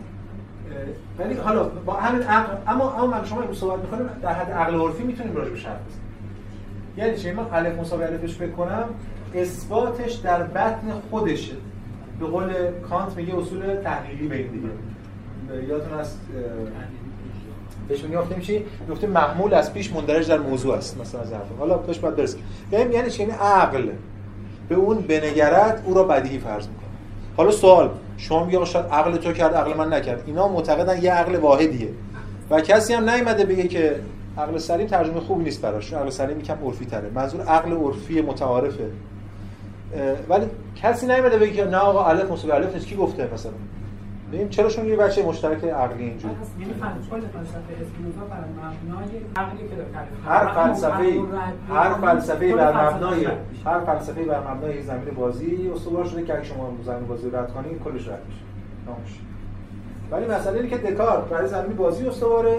ولی حالا با همین عقل اما اما من شما امروز صحبت می‌کنیم در حد عقل عرفی می‌تونیم راجع به شرط بزنیم. یعنی چی؟ من الف مساوی الفش فکر کنم اثباتش در بطن خودشه. به قول کانت میگه اصول تحلیلی به این دیگه. یادتون هست بهش می‌گفتیم چی؟ گفتیم محمول از پیش مندرج در موضوع است مثلا از حالا توش باید برسیم. ببین یعنی چی؟ یعنی عقل. به اون بنگرد او را بدیهی فرض می‌کنه. حالا سوال شما میگه شاید عقل تو کرد عقل من نکرد. اینا معتقدن یه عقل واحدیه. و کسی هم نیومده بگه که عقل سلیم ترجمه خوب نیست براش. عقل سلیم یکم عرفی تره منظور عقل عرفی متعارفه. ولی کسی نمیده بگه که نه آقا الف مساوی الف کی گفته مثلا؟ ببین چرا شون یه بچه مشترک عقلی اینجوری. یعنی فلسفه اسپینوزا بر مبنای عقلی که هر فلسفه هر فلسفه بر مبنای هر فلسفه بر مبنای زمین بازی استوار شده که اگه شما زمین بازی رد کنید کلش رد میشه. ولی مسئله اینه که دکارت برای زمین بازی استواره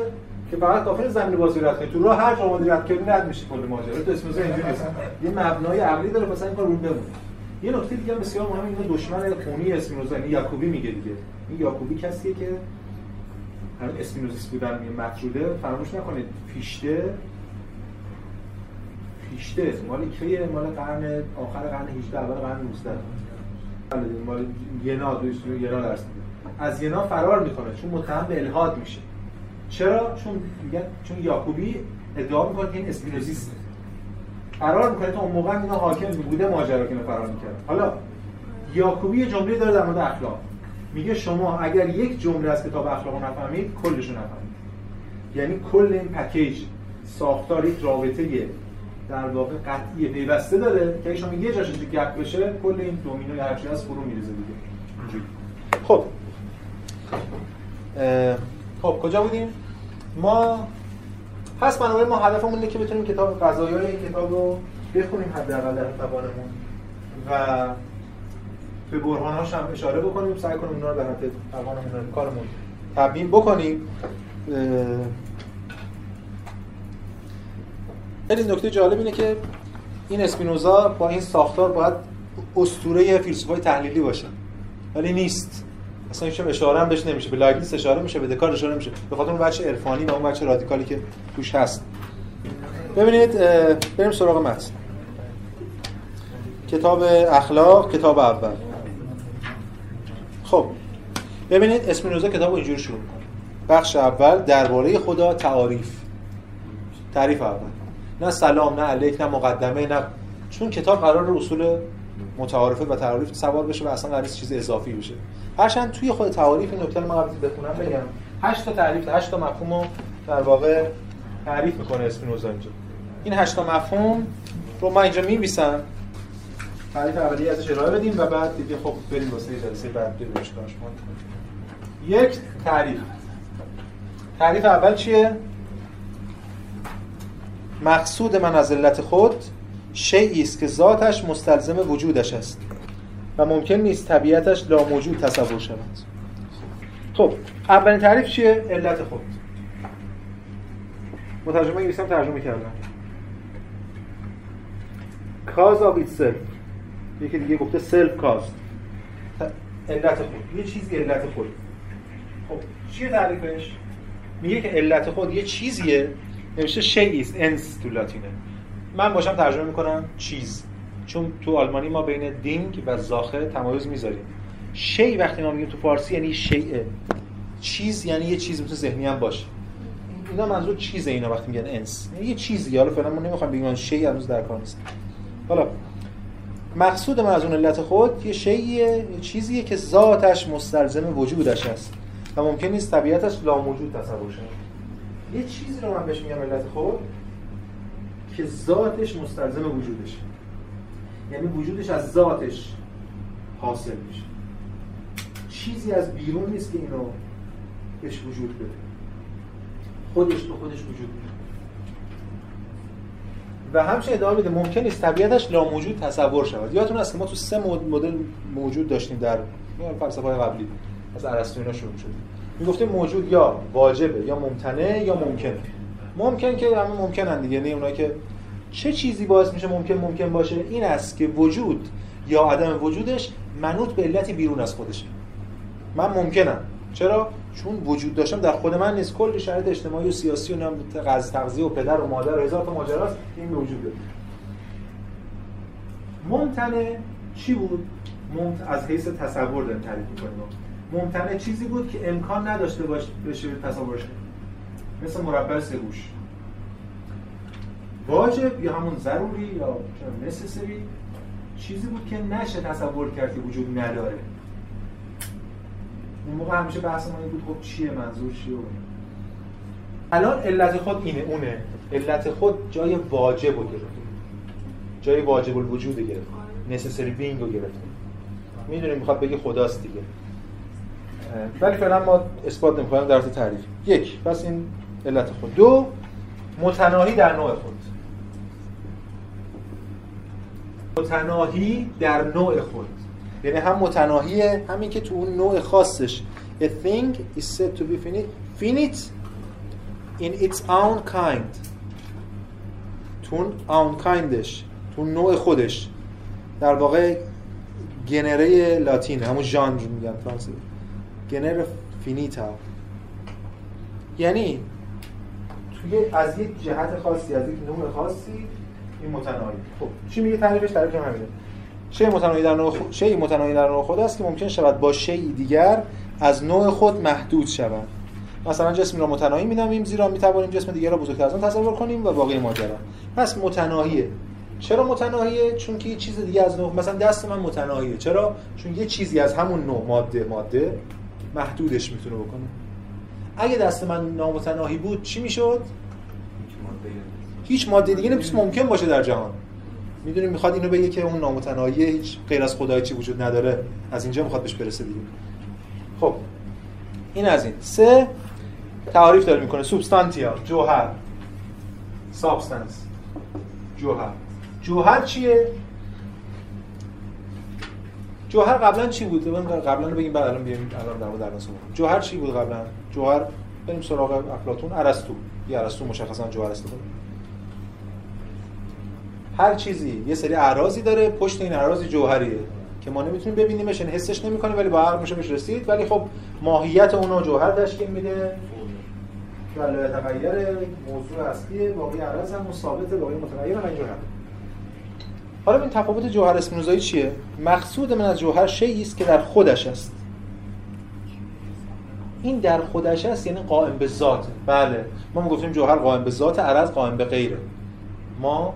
که فقط کافی زمین بازی رد کنید تو راه هر جا رد کنید رد میشه کل ماجرا. تو اسموزا اینجوری نیست. یه مبنای عقلی داره مثلا این کار رو بمونه. یه نکته دیگه بسیار مهم اینه دشمن خونی اسپینوزا یعنی یاکوبی میگه دیگه. این یاکوبی کسیه که همین اسپینوزیست بودن میگه مطروده. فراموش نکنید پیشته پیشته مال کیه؟ مال قرن آخر قرن 18 اول قرن 19 بله مال ینا دوست ینا درس از ینا فرار می‌کنه چون متهم به الحاد میشه. چرا؟ چون میگن چون یاکوبی ادعا می‌کنه که این اسپینوزیسته قرار می‌کنه. تا اون موقع اینا حاکم بوده ماجرا که فرار می‌کرد حالا یاکوبی یه جمله داره در مورد اخلاق. میگه شما اگر یک جمله از کتاب اخلاق نفهمید کلش رو نفهمید. یعنی کل این پکیج ساختار یک رابطه در واقع قطعی پیوسته داره که شما یه جاش گپ بشه کل این دومینو هر چیز از فرو میریزه دیگه. خب. خب کجا بودیم؟ ما پس بنابراین ما هدفمون اینه که بتونیم کتاب قضایای این کتاب رو بخونیم حداقل در توانمون و به برهانهاش هم اشاره بکنیم سعی کنیم اونا رو به حد توانمون کارمون تبیین بکنیم. خیلی نکته جالب اینه که این اسپینوزا با این ساختار باید اسطوره فیلسوفای تحلیلی باشه ولی نیست. اصلا هیچ اشاره هم بهش نمیشه به لایبنیتس اشاره میشه به دکارت اشاره میشه به خاطر اون بچه عرفانی و اون بچه رادیکالی که توش هست. ببینید بریم سراغ متن. کتاب اخلاق کتاب اول. ببینید اسپینوزا کتاب اینجوری شروع می‌کنه. بخش اول درباره خدا تعاریف. تعریف اول. نه سلام نه علیک نه مقدمه نه چون کتاب قرار اصول متعارفه و تعاریف سوار بشه و اصلا قرار چیز اضافی بشه. هرچند توی خود تعاریف این نکته من قبل بخونم بگم. 8 تا تعریف 8 تا مفهوم رو در واقع تعریف می‌کنه اسپینوزا اینجا. این 8 تا مفهوم رو من اینجا می‌نویسم. تعریف اولیه ازش ارائه بدیم و بعد دیگه خب بریم واسه جلسه بعد بریم کارش یک تعریف. تعریف اول چیه? مقصود من از علت خود شیعی است که ذاتش مستلزم وجودش است و ممکن نیست طبیعتش موجود تصور شود. خب اولین تعریف چیه؟ علت خود. مترجمه انگلیسی ترجمه کردم. Cause of itself. یکی دیگه گفته self cause. علت خود. یه چیزی علت خود. خب چیه تعریفش؟ میگه که علت خود یه چیزیه نوشته است انس تو لاتینه. من باشم ترجمه می‌کنم چیز. چون تو آلمانی ما بین دینگ و زاخه تمایز می‌ذاریم. شی وقتی ما میگیم تو فارسی یعنی شیء. چیز یعنی یه چیز تو ذهنی هم باشه. اینا منظور چیزه اینا وقتی میگن انس. یعنی یه چیزی. حالا فعلا ما نمی‌خوام بگیم شی هنوز در کار نیست. حالا مقصود من از اون علت خود یه شیء یه چیزیه که ذاتش مستلزم وجودش است و ممکن نیست طبیعتش لاموجود تصور شه. یه چیزی رو من بهش میگم علت خود که ذاتش مستلزم وجودشه. یعنی وجودش از ذاتش حاصل میشه. چیزی از بیرون نیست که اینو بهش وجود بده. خودش به خودش وجود بده و همچنین ادامه میده ممکن نیست طبیعتش لاموجود تصور شود. یادتون هست که ما تو سه مدل موجود داشتیم در فلسفه های قبلی. از ارسطو اینا شروع شد. می‌گفتیم موجود یا واجبه یا ممتنه یا ممکنه ممکن که همه ممکنن دیگه نه اونایی که چه چیزی باعث میشه ممکن ممکن باشه این است که وجود یا عدم وجودش منوط به علتی بیرون از خودشه. من ممکنم. چرا؟ چون وجود داشتم در خود من نیست. کلی شرایط اجتماعی و سیاسی و نم تغذیه و پدر و مادر و هزار تا ماجراست. این وجوده. ممتنه چی بود؟ ممت... از حیث تصور داریم تعریف می‌کنیم. ممتنه چیزی بود که امکان نداشته باشه تصورش مثل مربع سگوش واجب یا همون ضروری یا نسسری چیزی بود که نشه تصور کرد که وجود نداره. اون موقع همیشه بحث ما بود خب چیه منظور چیه؟ الان علت خود اینه اونه. علت خود جای واجب گرفته جای واجب الوجود گرفت نسسری بینگ رو گرفته می‌دونیم می‌خواد بگه خداست دیگه. ولی فعلا ما اثبات نمی‌کنیم در تعریف یک پس این علت خود. دو متناهی در نوع خود. متناهی در نوع خود. یعنی هم متناهیه همین که تو اون نوع خاصش. A thing is said to be finite. Finite in its own kind. تو اون own kindش تو نوع خودش. در واقع گنره لاتین همون ژانر میگن فرانسه گنر فینیتا یعنی توی از یک جهت خاصی از یک نوع خاصی این متناهی. خب چی میگه تعریفش تعریف همینه شی متناهی در نوع خود شی متناهی در نوع خود است که ممکن شود با شی دیگر از نوع خود محدود شود. مثلا جسمی را متناهی می‌نامیم زیرا می‌توانیم جسم دیگر را بزرگتر از آن تصور کنیم و باقی ماجرا. پس متناهیه. چرا متناهیه؟ چون که یه چیز دیگه از نوع مثلا دست من متناهیه. چرا؟ چون یه چیزی از همون نوع ماده ماده محدودش می‌تونه بکنه. اگه دست من نامتناهی بود چی می‌شد؟ هیچ ماده دیگه نمی‌تونه ممکن باشه در جهان. می‌دونیم می‌خواد اینو بگه که اون نامتناهی هیچ غیر از خدای چی وجود نداره. از اینجا می‌خواد بهش برسه دیگه. خب این از این. سه تعریف داره می‌کنه. سوبستانتیا جوهر. سابستنس. جوهر. جوهر چیه؟ جوهر قبلا چی بود؟ قبلا رو بگیم بعد الان بیایم الان در مورد جوهر چی بود قبلا؟ جوهر بریم سراغ افلاطون. ارسطو. یه ارسطو مشخصا جوهر استفاده هر چیزی یه سری اعراضی داره. پشت این اعراض جوهریه که ما نمی‌تونیم ببینیمش این حسش نمی‌کنیم ولی با عقل میشه بهش رسید. ولی خب ماهیت اونو جوهر تشکیل میده. ولی تغییر موضوع اصلی باقی عرض هم ثابت باقی متغیر هم اینجور حالا این تفاوت جوهر اسپینوزایی چیه؟ مقصود من از جوهر شیئی است که در خودش است. این در خودش است یعنی قائم به ذات. بله ما می‌گفتیم جوهر قائم به ذات عرض قائم به غیره. ما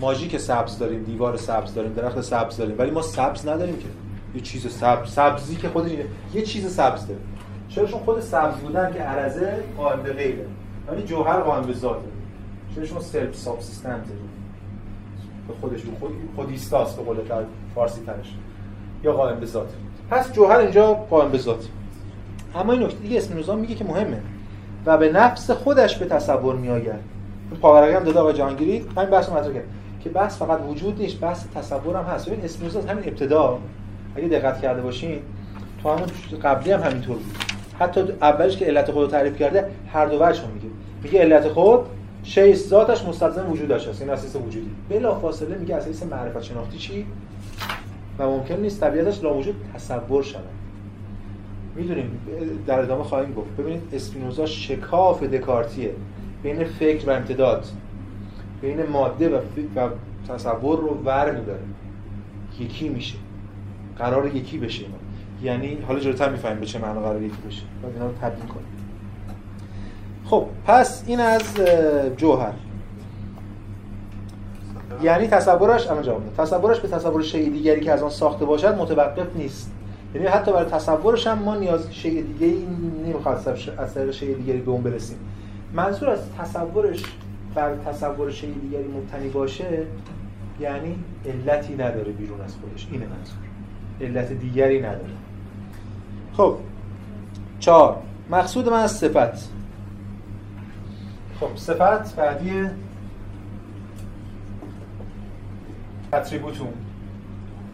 ماژیک سبز داریم دیوار سبز داریم درخت سبز داریم ولی ما سبز نداریم که. یه چیز سبز سبزی که خودش یه چیز سبز داره چرا چون خود سبز بودن که عرضه قائم به غیره یعنی جوهر قائم به ذاته. چرا چون self-subsistent به خودش خود خودایستاست به قول فارسی ترش. یا قائم به پس جوهر اینجا قائم به ذات. اما این نکته دیگه اسم میگه که مهمه. و به نفس خودش به تصور میآید. پاورقی هم داده آقای جهانگیری همین بحث مطرح کرد. که بحث فقط وجود نیست بحث تصور هم هست. ببین اسپینوزا همین ابتدا. اگه دقت کرده باشین تو همون قبلی هم همینطور بود. حتی اولش که علت خود رو تعریف کرده هر دو وجه میگه. میگه علت خود شی ذاتش مستلزم وجودش هست این اساس وجودی. بلا فاصله میگه اساس معرفت شناختی چی؟ و ممکن نیست طبیعتش لا وجود تصور شود. می‌دونیم در ادامه خواهیم گفت. ببینید اسپینوزا شکاف دکارتیه بین فکر و امتداد. بین ماده و, و تصور رو ور میداره یکی میشه. قرار یکی بشه اینا. یعنی حالا جلوتر می‌فهمیم به چه معنا قرار یکی بشه. بعد اینا رو تبیین کنیم. خب پس این از جوهر. یعنی تصورش اما جواب تصورش به تصور شی دیگری که از آن ساخته باشد متوقف نیست. یعنی حتی برای تصورش هم ما نیاز شی دیگه نمی‌خواد از طریق شی دیگری به اون برسیم. منظور از تصورش بر تصور شی دیگری مبتنی باشه یعنی علتی نداره بیرون از خودش. اینه منظور. علت دیگری نداره. خب چهار. مقصود من از صفت. خب صفت بعدی اتریبوتوم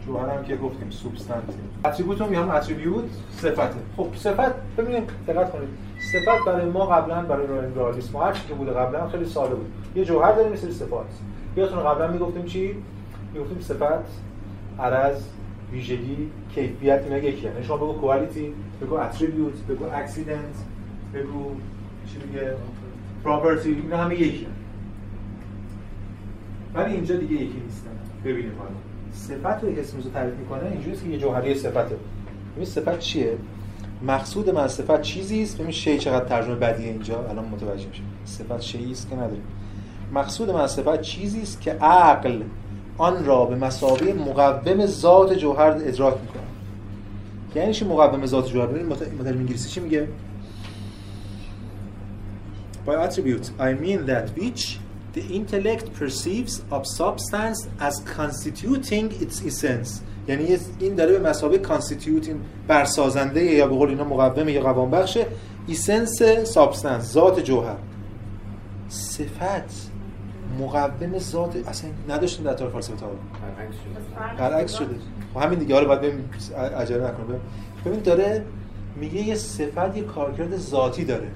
جوهر هم که گفتیم سوبستانتیو اتریبوتوم یا هم اتریبیوت صفته. خب صفت ببینید دقت کنید. صفت برای ما قبلا برای رئالیسم هر چی که بوده قبلا خیلی ساده بود. یه جوهر داریم مثل صفات. یادتون قبلا می‌گفتیم چی؟ می‌گفتیم صفت عرض ویژگی کیفیت اینا یکی یعنی شما بگو کوالیتی بگو اتریبیوت بگو اکسیدنت بگو چی دیگه پراپرتی اینا همه یکی ولی اینجا دیگه یکی نیستن. ببینید حالا صفت رو اسم رو تعریف می‌کنه اینجوریه که یه جوهری صفته. ببین صفت چیه؟ مقصود من صفت چیزی است؟ ببین شی چقدر ترجمه بدیه اینجا. الان متوجه میشه صفت شیء است که نداریم. مقصود من صفت چیزی است که عقل آن را به مسابقه مقوم ذات جوهر ادراک می‌کنه. یعنی چی مقوم ذات جوهر؟ ببین مترجم انگلیسی چی میگه؟ By attribute I mean that which the intellect perceives of substance as constituting its essence. یعنی این داره به مثابه constitute برسازنده یا به قول اینا مقوم یا قوام بخشه essence substance ذات جوهر. صفت مقوم ذات اصلا نداشتیم در طول فلسفه تا برعکس شده. خب همین دیگه. حالا باید بریم عجله نکنه ببین داره میگه یه صفت یه کارکرد ذاتی داره.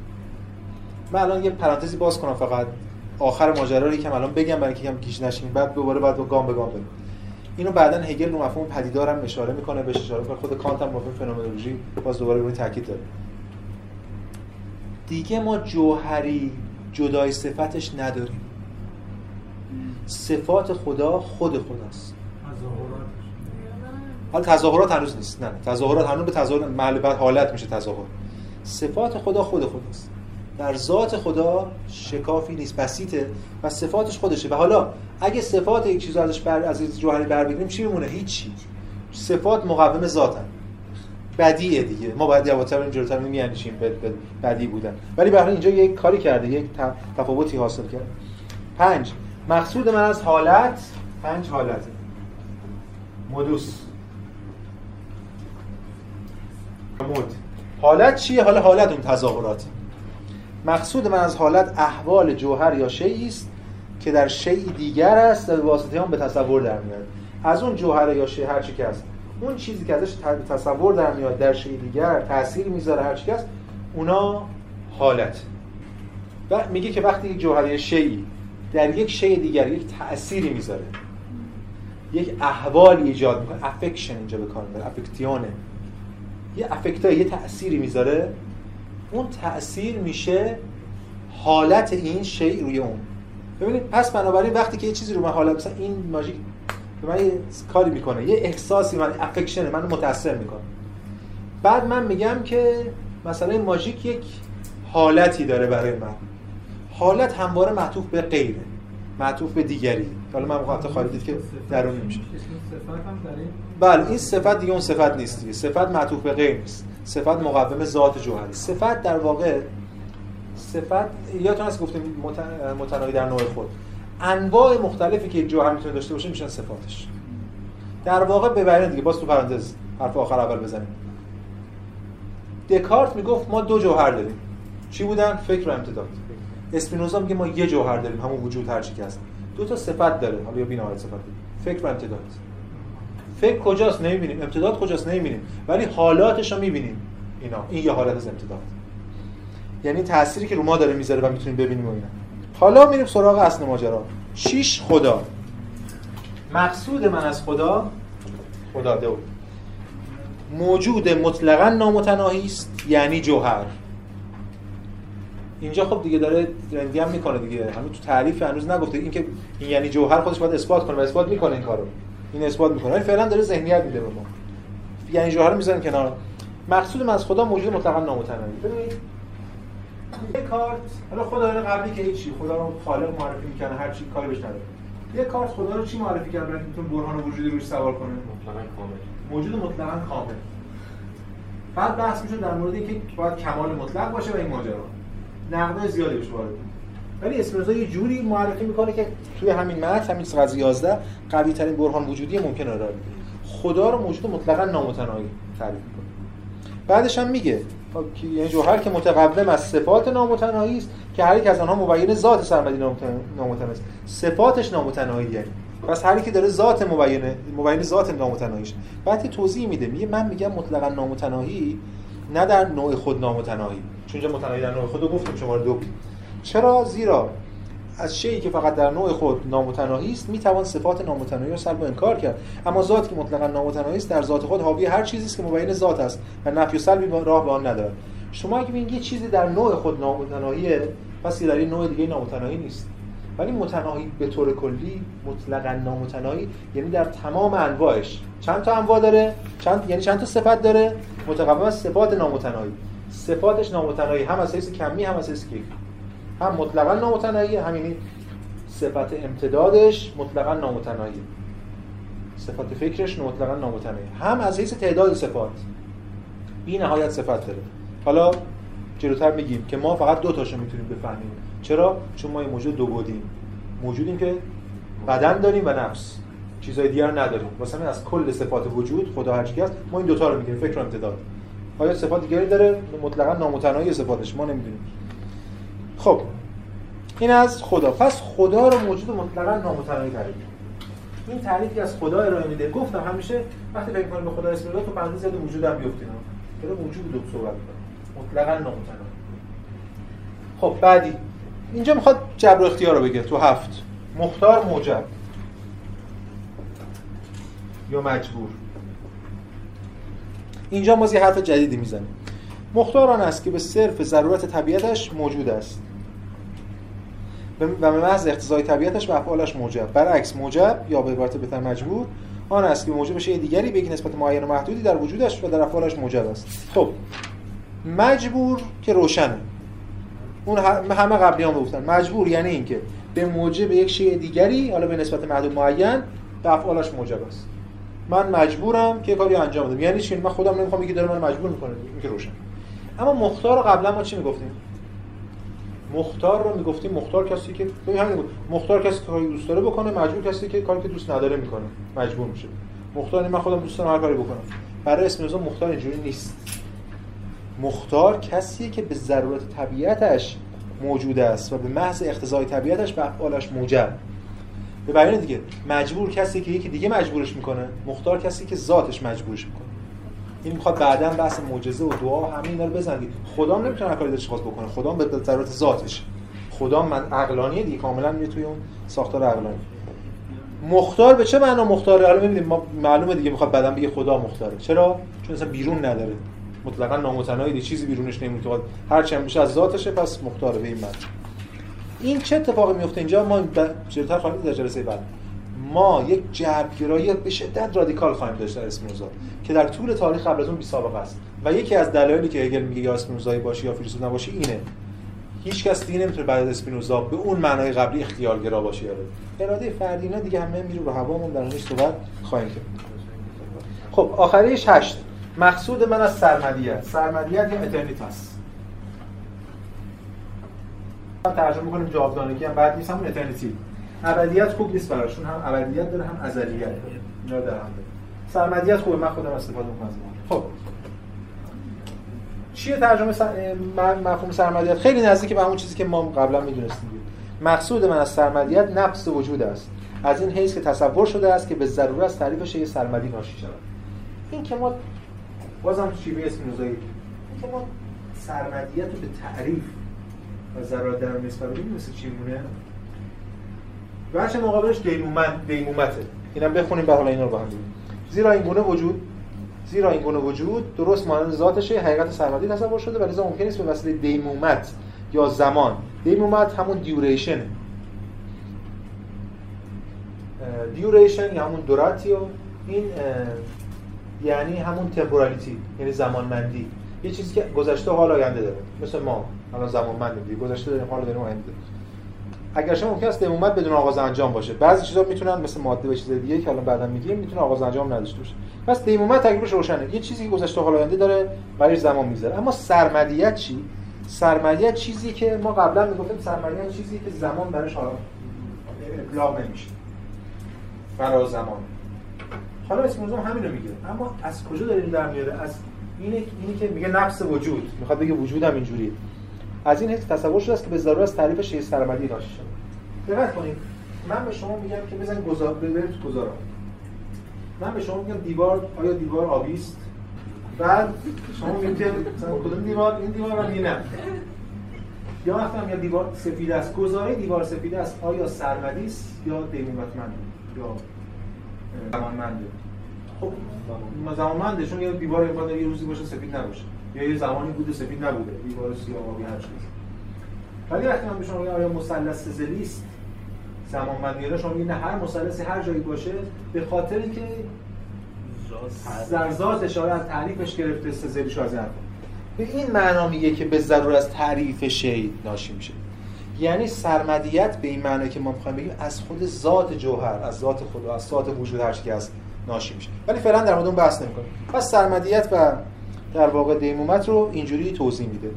من الان یه پرانتزی باز کنم فقط. آخر ماجرا رو یکم الان بگم برای اینکه یکم گیج نشین بعد دوباره بعد گام به گام بریم. اینو بعدا هگل رو مفهوم پدیدار هم اشاره می‌کنه بهش اشاره می‌کنه. خود کانت هم مفهوم فنومنولوژی باز دوباره روی تاکید داره. دیگه ما جوهری جدای صفتش نداریم. صفات خدا خود خداست حال تظاهرات هنوز نیست. نه تظاهرات هنوز به تظاهر محل بعد حالت میشه تظاهر. صفات خدا خود خداست در ذات خدا شکافی نیست بسیطه و صفاتش خودشه. و حالا اگه صفات یک چیز ازش بر از این جوهری بر بگیریم چی میمونه؟ هیچی. صفات مقوم ذاتن. بدیه دیگه. ما باید یواتر این جلوتر میاندیشیم به بدی بودن. ولی به اینجا یک کاری کرده یک تفاوتی حاصل کرده پنج. مقصود من از حالت پنج حالت. مدوس. مود حالت چیه؟ حالا حالت اون تظاهرات. مقصود من از حالت احوال جوهر یا شیعی است که در شیء دیگر است و واسطه آن به تصور در میاد. از اون جوهر یا شیء هر چی که هست اون چیزی که ازش تصور در میاد در شیء دیگر تاثیر می‌ذاره هر چی که هست اونا حالت. و میگه که وقتی جوهر یا شیعی در یک شیء دیگر یک تأثیری می‌ذاره یک احوال ایجاد می‌کنه افکشن اینجا به کار می‌بره افکتیونه یه افکتا یه تأثیری می‌ذاره اون تأثیر میشه حالت این شیء روی اون. ببینید پس بنابراین وقتی که یه چیزی رو من حالت مثلا این ماژیک به من یه کاری می‌کنه یه احساسی من افکشن من متاثر می‌کنه. بعد من میگم که مثلا این ماژیک یک حالتی داره برای من. حالت همواره معطوف به غیره معطوف به دیگری. حالا من وقت خالی دید که درونی میشه. بله این صفت دیگه اون صفت نیست دیگه. صفت معطوف به غیر نیست. صفت مقوم ذات جوهری. صفت در واقع صفت یادتون هست گفتیم متناهی در نوع خود. انواع مختلفی که یک جوهر می‌تونه داشته باشه میشن صفاتش. در واقع ببرین دیگه باز تو پرانتز حرف آخر اول بزنیم. دکارت می‌گفت ما دو جوهر داریم. چی بودن؟ فکر و امتداد. اسپینوزا میگه ما یه جوهر داریم همون وجود هر چی که هست. دو تا صفت داره. حالا یا بی‌نهایت صفت. فکر و امتداد. فکر کجاست نمی‌بینیم امتداد کجاست نمی‌بینیم ولی حالاتش رو می‌بینیم. اینا این یه حالت از امتداد. یعنی تأثیری که رو ما داره می‌ذاره و می‌تونیم ببینیم و اینا. حالا میریم سراغ اصل ماجرا. شیش خدا. مقصود من از خدا خدا دو. موجود مطلقا نامتناهی است یعنی جوهر. اینجا خب دیگه داره رندی هم می‌کنه دیگه. هنوز تو تعریف هنوز نگفته. این که این یعنی جوهر خودش باید اثبات کنه و اثبات می‌کنه این کارو. این اثبات می‌کنه. ولی فعلا داره ذهنیت میده به ما. یعنی جوهر می‌ذارن کنار. مقصود من از خدا موجود مطلقا نامتناهی ببینید. یه کارت حالا خدا رو قبلی که هیچی خدا رو خالق معرفی می‌کنه هر چی کاری بهش نداره. یه کارت خدا رو چی معرفی کرد؟ برای اینکه برهان وجودی روش سوار کنه. مطلقا کامل. موجود مطلقا کامل. بعد بحث میشه در مورد اینکه باید کمال مطلق باشه و این ماجرا. نقدای زیادی بهش وارد ولی اسپینوزا یه جوری معرفی می‌کنه که توی همین متن همین صفحه 11 قوی ترین برهان وجودی ممکن ارائه بده خدا رو موجود مطلقا نامتناهی تعریف می‌کنه. بعدش هم میگه یعنی جوهر که متقوم از صفات نامتناهی است که هر یک از آنها مبین ذات سرمدی نامتناهی است. صفاتش نامتناهی یعنی پس هر کی داره ذات مبین مبین ذات نامتناهیش بعد توضیح میده. میگه من میگم مطلقا نامتناهی نه در نوع خود نامتناهی. چون متناهی در نوع خود رو گفتیم شماره دو. چرا؟ زیرا از شیعی که فقط در نوع خود نامتناهی است می‌توان صفات نامتناهی رو سلب و انکار کرد. اما ذات که مطلقا نامتناهی است در ذات خود حاوی هر چیزی است که مبین ذات است و نفی و سلبی راه به آن ندارد. شما اگه ببینید یه چیزی در نوع خود نامتناهیه پس در این نوع دیگه نامتناهی نیست. ولی متناهی به طور کلی مطلقا نامتناهی یعنی در تمام انواعش. چند تا انواع داره؟ چند یعنی چند تا صفت داره؟ متقابل صفات نامتناهی. صفاتش نامتناهی. هم از حیث کمی هم از حیث کیفی. هم مطلقا نامتناهی. همین صفت امتدادش مطلقا نامتناهی. صفات فکرش مطلقا نامتناهی. هم از حیث تعداد صفات. بی نهایت صفت داره. حالا جلوتر میگیم که ما فقط دو تاشو می‌تونیم بفهمیم. چرا؟ چون ما یه موجود دو بودیم موجودیم که بدن داریم و نفس. چیزای دیگر نداریم. واسه از کل صفات وجود خدا هر هست ما این دوتا رو می‌گیریم. فکر و امتداد. آیا صفات دیگری داره؟ مطلقا نامتناهی صفاتش. ما نمی‌دونیم. خب این از خدا. پس خدا رو موجود مطلقا نامتناهی تعریف این تعریفی از خدا ارائه میده. گفتم همیشه وقتی فکر کنیم به خدا اسم تو پرانتز زد وجود هم بیفتین داره وجود دو صحبت مطلقا نامتناهی خب بعدی. اینجا می‌خواد جبر اختیار رو بگه. تو هفت. مختار موجب. یا مجبور. اینجا ما یه حرف جدیدی می‌زنیم. مختار آن است که به صرف ضرورت طبیعتش موجود است. و به محض اقتضای طبیعتش و افعالش موجب. برعکس موجب یا به عبارت بهتر مجبور آن است که موجب شیء دیگری به نسبت معین و محدودی در وجودش و در افعالش موجب است. خب مجبور که روشنه. اون همه قبلی هم گفتن. مجبور یعنی اینکه به موجب یک شیء دیگری حالا به نسبت محدود معین به افعالش موجب است. من مجبورم که کاری انجام بدم. یعنی چی؟ من خودم نمی‌خوام یکی داره من مجبور می‌کنه. این که روشن. اما مختار قبلا ما چی می‌گفتیم؟ مختار رو می‌گفتیم مختار کسی که همین مختار کسی که کاری دوست داره بکنه مجبور کسی که کاری که دوست نداره می‌کنه. مجبور میشه. مختار من خودم دوست دارم هر کاری بکنم. برای اسم مختار اینجوری نیست. مختار کسیه که به ضرورت طبیعتش موجود است و به محض اقتضای طبیعتش به افعالش موجب. به بیان دیگه مجبور کسی که یکی دیگه مجبورش می‌کنه مختار کسی که ذاتش مجبورش می‌کنه. این می‌خواد بعدا بحث معجزه و دعا همین اینا رو بزنید خدا نمی‌تونه کاری دلش خواست بکنه. خدا به ضرورت ذاتش خدا من عقلانیه دیگه. کاملا میره توی اون ساختار عقلانی. مختار به چه معنا مختاره حالا ببینید ما معلومه دیگه می‌خواد بعدا بگه خدا مختاره. چرا؟ چون اصلا بیرون نداره. مطلقا نامتناهی چیزی بیرونش نمیاد هر چند میشه از ذاتشه پس مختار به این معنی. این چه اتفاقی میفته اینجا ما جلوتر خواهیم در جلسه بعد. ما یک جبرگرایی به شدت رادیکال خواهیم داشت در اسپینوزا که در طول تاریخ قبل از اون بی سابقه است. و یکی از دلایلی که هگل میگه یا اسپینوزایی باشی یا فیلسوف نباشی اینه. هیچ کس دیگه نمی‌تونه بعد از اسپینوزا به اون معنای قبلی اختیارگرا باشه یا اراده فردی اینا دیگه همه میره رو هوا ما در موردش صحبت خواهیم کرد. خب آخریش هشت. مقصود من از سرمدیت. سرمدیت یا aeternitas؟ ترجمه می‌کنیم جاودانگی هم بعد نیست همون اترنیتی. ابدیت خوب نیست براشون هم ابدیت داره هم ازلیت اینا در هم سرمدیت خوبه من خودم استفاده می‌کنم. خب. چیه ترجمه سر... مفهوم سرمدیت؟ خیلی نزدیک به همون چیزی که ما قبلا می‌دونستیم. مقصود من از سرمدیت نفس وجود است. از این حیث که تصور شده است که به ضرورت از تعریف شی سرمدی ناشی شود. این که ما بازم شیوه اسپینوزایی که ما سرمدیت رو به تعریف و ضرورت در نسبت بدیم مثل چی مونه وجه مقابلش دیمومت دیمومته اینم بخونیم به حالا اینا رو با هم زیرا این گونه وجود زیرا این گونه وجود درست مانند ذاتشه حقیقت سرمدی تصور شده ولی ممکن نیست به وسیله دیمومت یا زمان. دیمومت همون دیوریشن دیوریشن یا همون دوراتیو این یعنی همون تمپورالیتی یعنی زمانمندی. یه چیزی که گذشته حال آینده داره. مثل ما. الان زمانمندیم. گذشته داریم حال داریم آینده داریم. اگر شما ممکن است دمومت بدون آغاز انجام باشه. بعضی چیزا می‌تونن مثل ماده و چیز دیگه که الان بعدا میگیم می‌تونه آغاز انجام نداشته باشه. پس دیمومت تقریبش روشنه. یه چیزی که گذشته حال آینده داره برای زمان می‌ذاره اما سرمدیت چی؟ سرمدیت چیزی که ما قبلا می‌گفتیم سرمدیت چیزی که زمان برش ابلاغ نمیشه. برای زمان. حالا اسم موضوع همین رو میگه. اما از کجا داریم در میاره؟ از اینه اینی که میگه نفس وجود. می‌خواد بگه وجودم اینجوریه. از این تصور شده است که به ضرورت از تعریف شیء سرمدی ناشی شده دقت کنید. من به شما میگم که بزن گذار ببرید تو گذارا من به شما میگم دیوار آیا دیوار آبی بعد شما میگید که کدوم دیوار این دیوار رو نه. یا وقتی یا دیوار سفید است گزاره دیوار سفید است. آیا سرمدی است یا دیمومتمند یا زمانمنده؟ خب زمانمنده. چون یه دیوار یه روزی باشه سفید نباشه. یا یه زمانی بوده سفید نبوده. دیوار سیاه آبی هر چیز ولی وقتی من به شما آیا مثلث زلی است؟ زمانمندی شما میگید نه هر مثلثی هر جایی باشه به خاطری که در ذات اشاره از تعریفش گرفته سزلیش از این به این معنا میگه که به ضرور از تعریف شی ناشی میشه. یعنی سرمدیت به این معنی که ما می‌خوایم بگیم از خود ذات جوهر از ذات خدا از ذات وجود هر که هست ناشی میشه. ولی فعلا در مورد اون بحث نمی‌کنیم. پس سرمدیت و در واقع دیمومت رو اینجوری توضیح میده.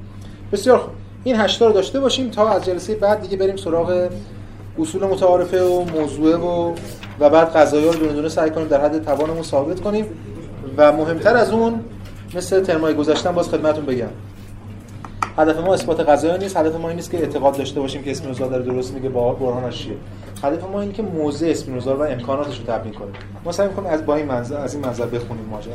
بسیار خوب. این هشتا رو داشته باشیم تا از جلسه بعد دیگه بریم سراغ اصول متعارفه و موضوعه و و بعد قضایا رو دونه دونه سعی کنیم در حد توانمون ثابت کنیم. و مهمتر از اون مثل ترمای گذاشتن باز خدمتتون بگم. هدف ما اثبات قضایا نیست. هدف ما این نیست که اعتقاد داشته باشیم که اسپینوزا داره درست میگه با برهانش چیه. هدف ما اینه که موضع اسپینوزا و امکاناتش رو تبیین کنیم. ما سعی می‌کنیم از با این منظر از این منظر بخونیم ماجرا.